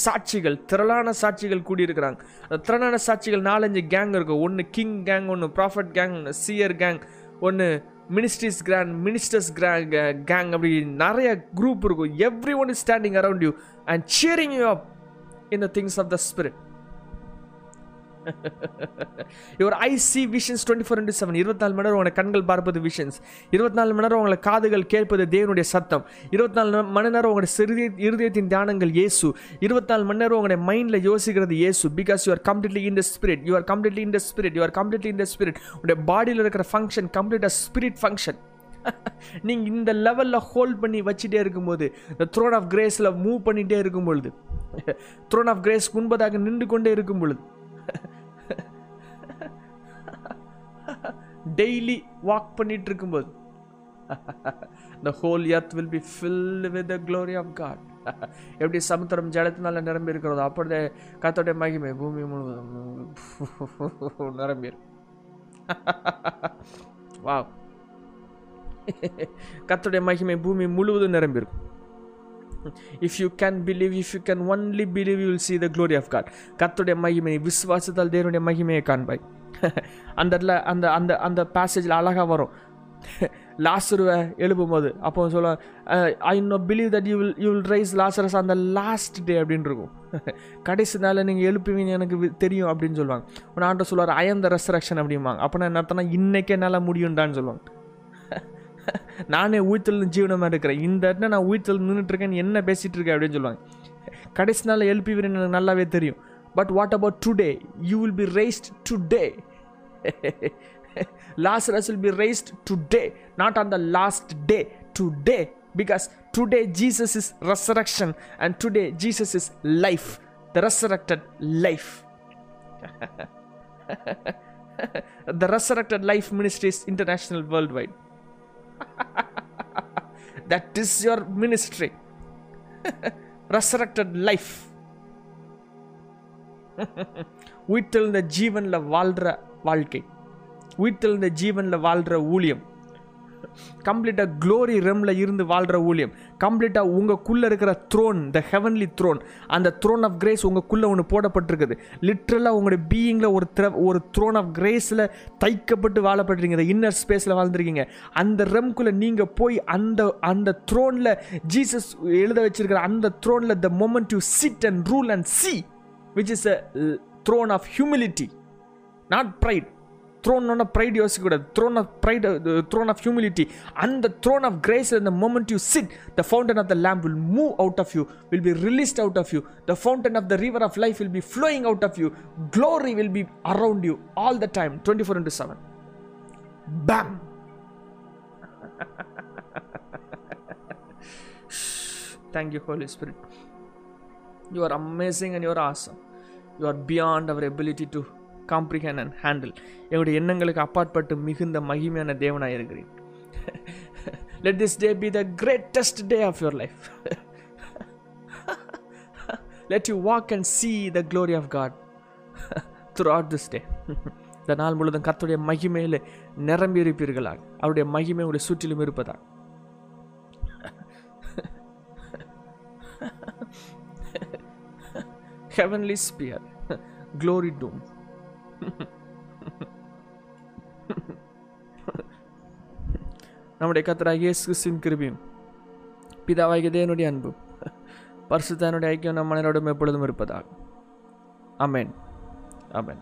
சாட்சிகள் திரளான சாட்சிகள் கூடியிருக்கிறாங்க. அந்த திரளான சாட்சிகள் நாலஞ்சு கேங் இருக்கும் ஒன்று கிங் கேங் ஒன்று ப்ராஃபட் கேங் ஒன்று சியர் கேங் ஒன்று மினிஸ்ட்ரிஸ் கிராண்ட் மினிஸ்டர்ஸ் கிராங் கேங் அப்படி நிறைய குரூப் இருக்கும். Everyone is standing around you and cheering you up in the things of the spirit your eye see visions twenty four into seven இருபத்தி நாலு மணி நேரம் உங்களை கண்கள் பார்ப்பது விஷன்ஸ் இருபத்தி நாலு மணி நேரம் உங்களை காதுகள் கேட்பது தேவனுடைய சத்தம். இருபத்தி நாலு மணி நேரம் உங்களுடைய சிறுதிய இருதயத்தின் தியானங்கள் இயேசு. இருபத்தி நாலு மணி நேரம் உங்களுடைய மைண்டில் யோசிக்கிறது இயேசு. Because you are completely in the spirit you are completely in the spirit you are completely in the spirit உங்களுடைய பாடியில் இருக்கிற ஃபங்க்ஷன் கம்ப்ளீட்டாக ஸ்பிரிட் ஃபங்க்ஷன் நீங்கள் இந்த லெவலில் ஹோல்ட் பண்ணி வச்சுட்டே இருக்கும்போது இந்த த்ரோன் ஆஃப் கிரேஸில் மூவ் பண்ணிகிட்டே இருக்கும் பொழுது த்ரோன் ஆஃப் கிரேஸ் முன்பதாக நின்று கொண்டே இருக்கும் பொழுது டெய்லி வாக் பண்ணிட்டு இருக்கும்போது the whole earth will be fill with the glory of God எப்படி சமுத்திரம் ஜலத்தினால நிரம்பி இருக்கிறதோ அப்படியே கத்தோடைய மகிமை பூமி முழுவதும் நிரம்பி வா கத்தோடைய மகிமை பூமி முழுவதும் நிரம்பியிருக்கும் if you can believe if you can only believe you will see the glory of God கத்துடைய மகிமை விசுவாசத்தால் தேவனுடைய மகிமையை காண்பாய். அந்த இடத்துல அந்த அந்த அந்த பேசேஜில் அழகாக வரும். லாசருவை எழுப்பும் போது அப்போ சொல்ல I know believe that you will you will rise Lazarus அந்த லாஸ்ட் டே அப்படின்னு இருக்கும். கடைசி நாளில் நீங்கள் எழுப்புவீங்க எனக்கு தெரியும் அப்படின்னு சொல்லுவாங்க உன் ஆண்ட சொல்லுவார் ஐ am அப்படிம்பாங்க. அப்போ நான் என்ன அர்த்தம்னா என்னால் முடியும்டான்னு சொல்லுவாங்க நானே உயிர்த்தல் ஜீவனமாக இருக்கிறேன். இந்த இடத்துல நான் உயிர்த்தல் நின்றுட்டுருக்கேன் என்ன பேசிகிட்டு இருக்கேன் அப்படின்னு சொல்லுவாங்க கடைசி நாளில் எழுப்பிவிடுன்னு எனக்கு நல்லாவே தெரியும். But what about today? You will be raised today. Lazarus will be raised today, not on the last day. Today, because today Jesus is resurrection and today Jesus is life, the resurrected life. the resurrected life ministry is international worldwide. that is your ministry. resurrected life. உயிர்த்தெழுந்த ஜீவனில் வாழ்கிற வாழ்க்கை. உயிர்த்தெழுந்த ஜீவனில் வாழ்கிற ஊழியம். கம்ப்ளீட்டாக glory ரெம்ல இருந்து வாழ்கிற ஊழியம். கம்ப்ளீட்டாக உங்களுக்குள்ளே இருக்கிற த்ரோன் த ஹெவன்லி த்ரோன் அந்த த்ரோன் ஆஃப் கிரேஸ் உங்களுக்குள்ளே ஒன்று போடப்பட்டிருக்குது. லிட்ரலாக உங்களுடைய பீயிங்கில் ஒரு த்ர ஒரு த்ரோன் ஆஃப் கிரேஸில் தைக்கப்பட்டு வாழப்பட்டிருக்கீங்க இந்த இன்னர் ஸ்பேஸில் வாழ்ந்துருக்கீங்க. அந்த ரெம்குள்ளே நீங்கள் போய் அந்த அந்த த்ரோனில் ஜீசஸ் எழுத வச்சிருக்கிற அந்த த்ரோனில் the moment you sit and rule and see which is a throne of humility not pride throne of pride யோசிக்கக்கூடாது throne of pride throne of humility அந்த த்ரோன் ஆஃப் கிரேஸ் இந்த moment you sit the fountain of the lamp will move out of you will be released out of you the fountain of the river of life will be flowing out of you glory will be around you all the time 24 into 7 bam thank you holy spirit You are amazing and you are awesome. You are beyond our ability to comprehend and handle. எண்ணங்களுக்கு அப்பாற்பட்டு மிகுந்த மகிமையான தேவனாக இருக்கிறேன் let this day be the greatest day of your life let you walk and see the glory of God throughout this day இந்த நாள் முழுவதும் கத்துடைய மகிமையில் நிரம்பி இருப்பீர்களாக அவருடைய மகிமை உடைய சுற்றிலும் இருப்பதாக. Heavenly spear, glory dome. நம்முடைய கத்தராக இயேசு கிறிஸ்துவின் கிருபியும் பிதாவாகிய தேவனுடைய அன்பும் பரிசுத்தானுடைய ஐக்கியம் நம் மனிதரோடும் எப்பொழுதும் இருப்பதாக அமேன் அமேன்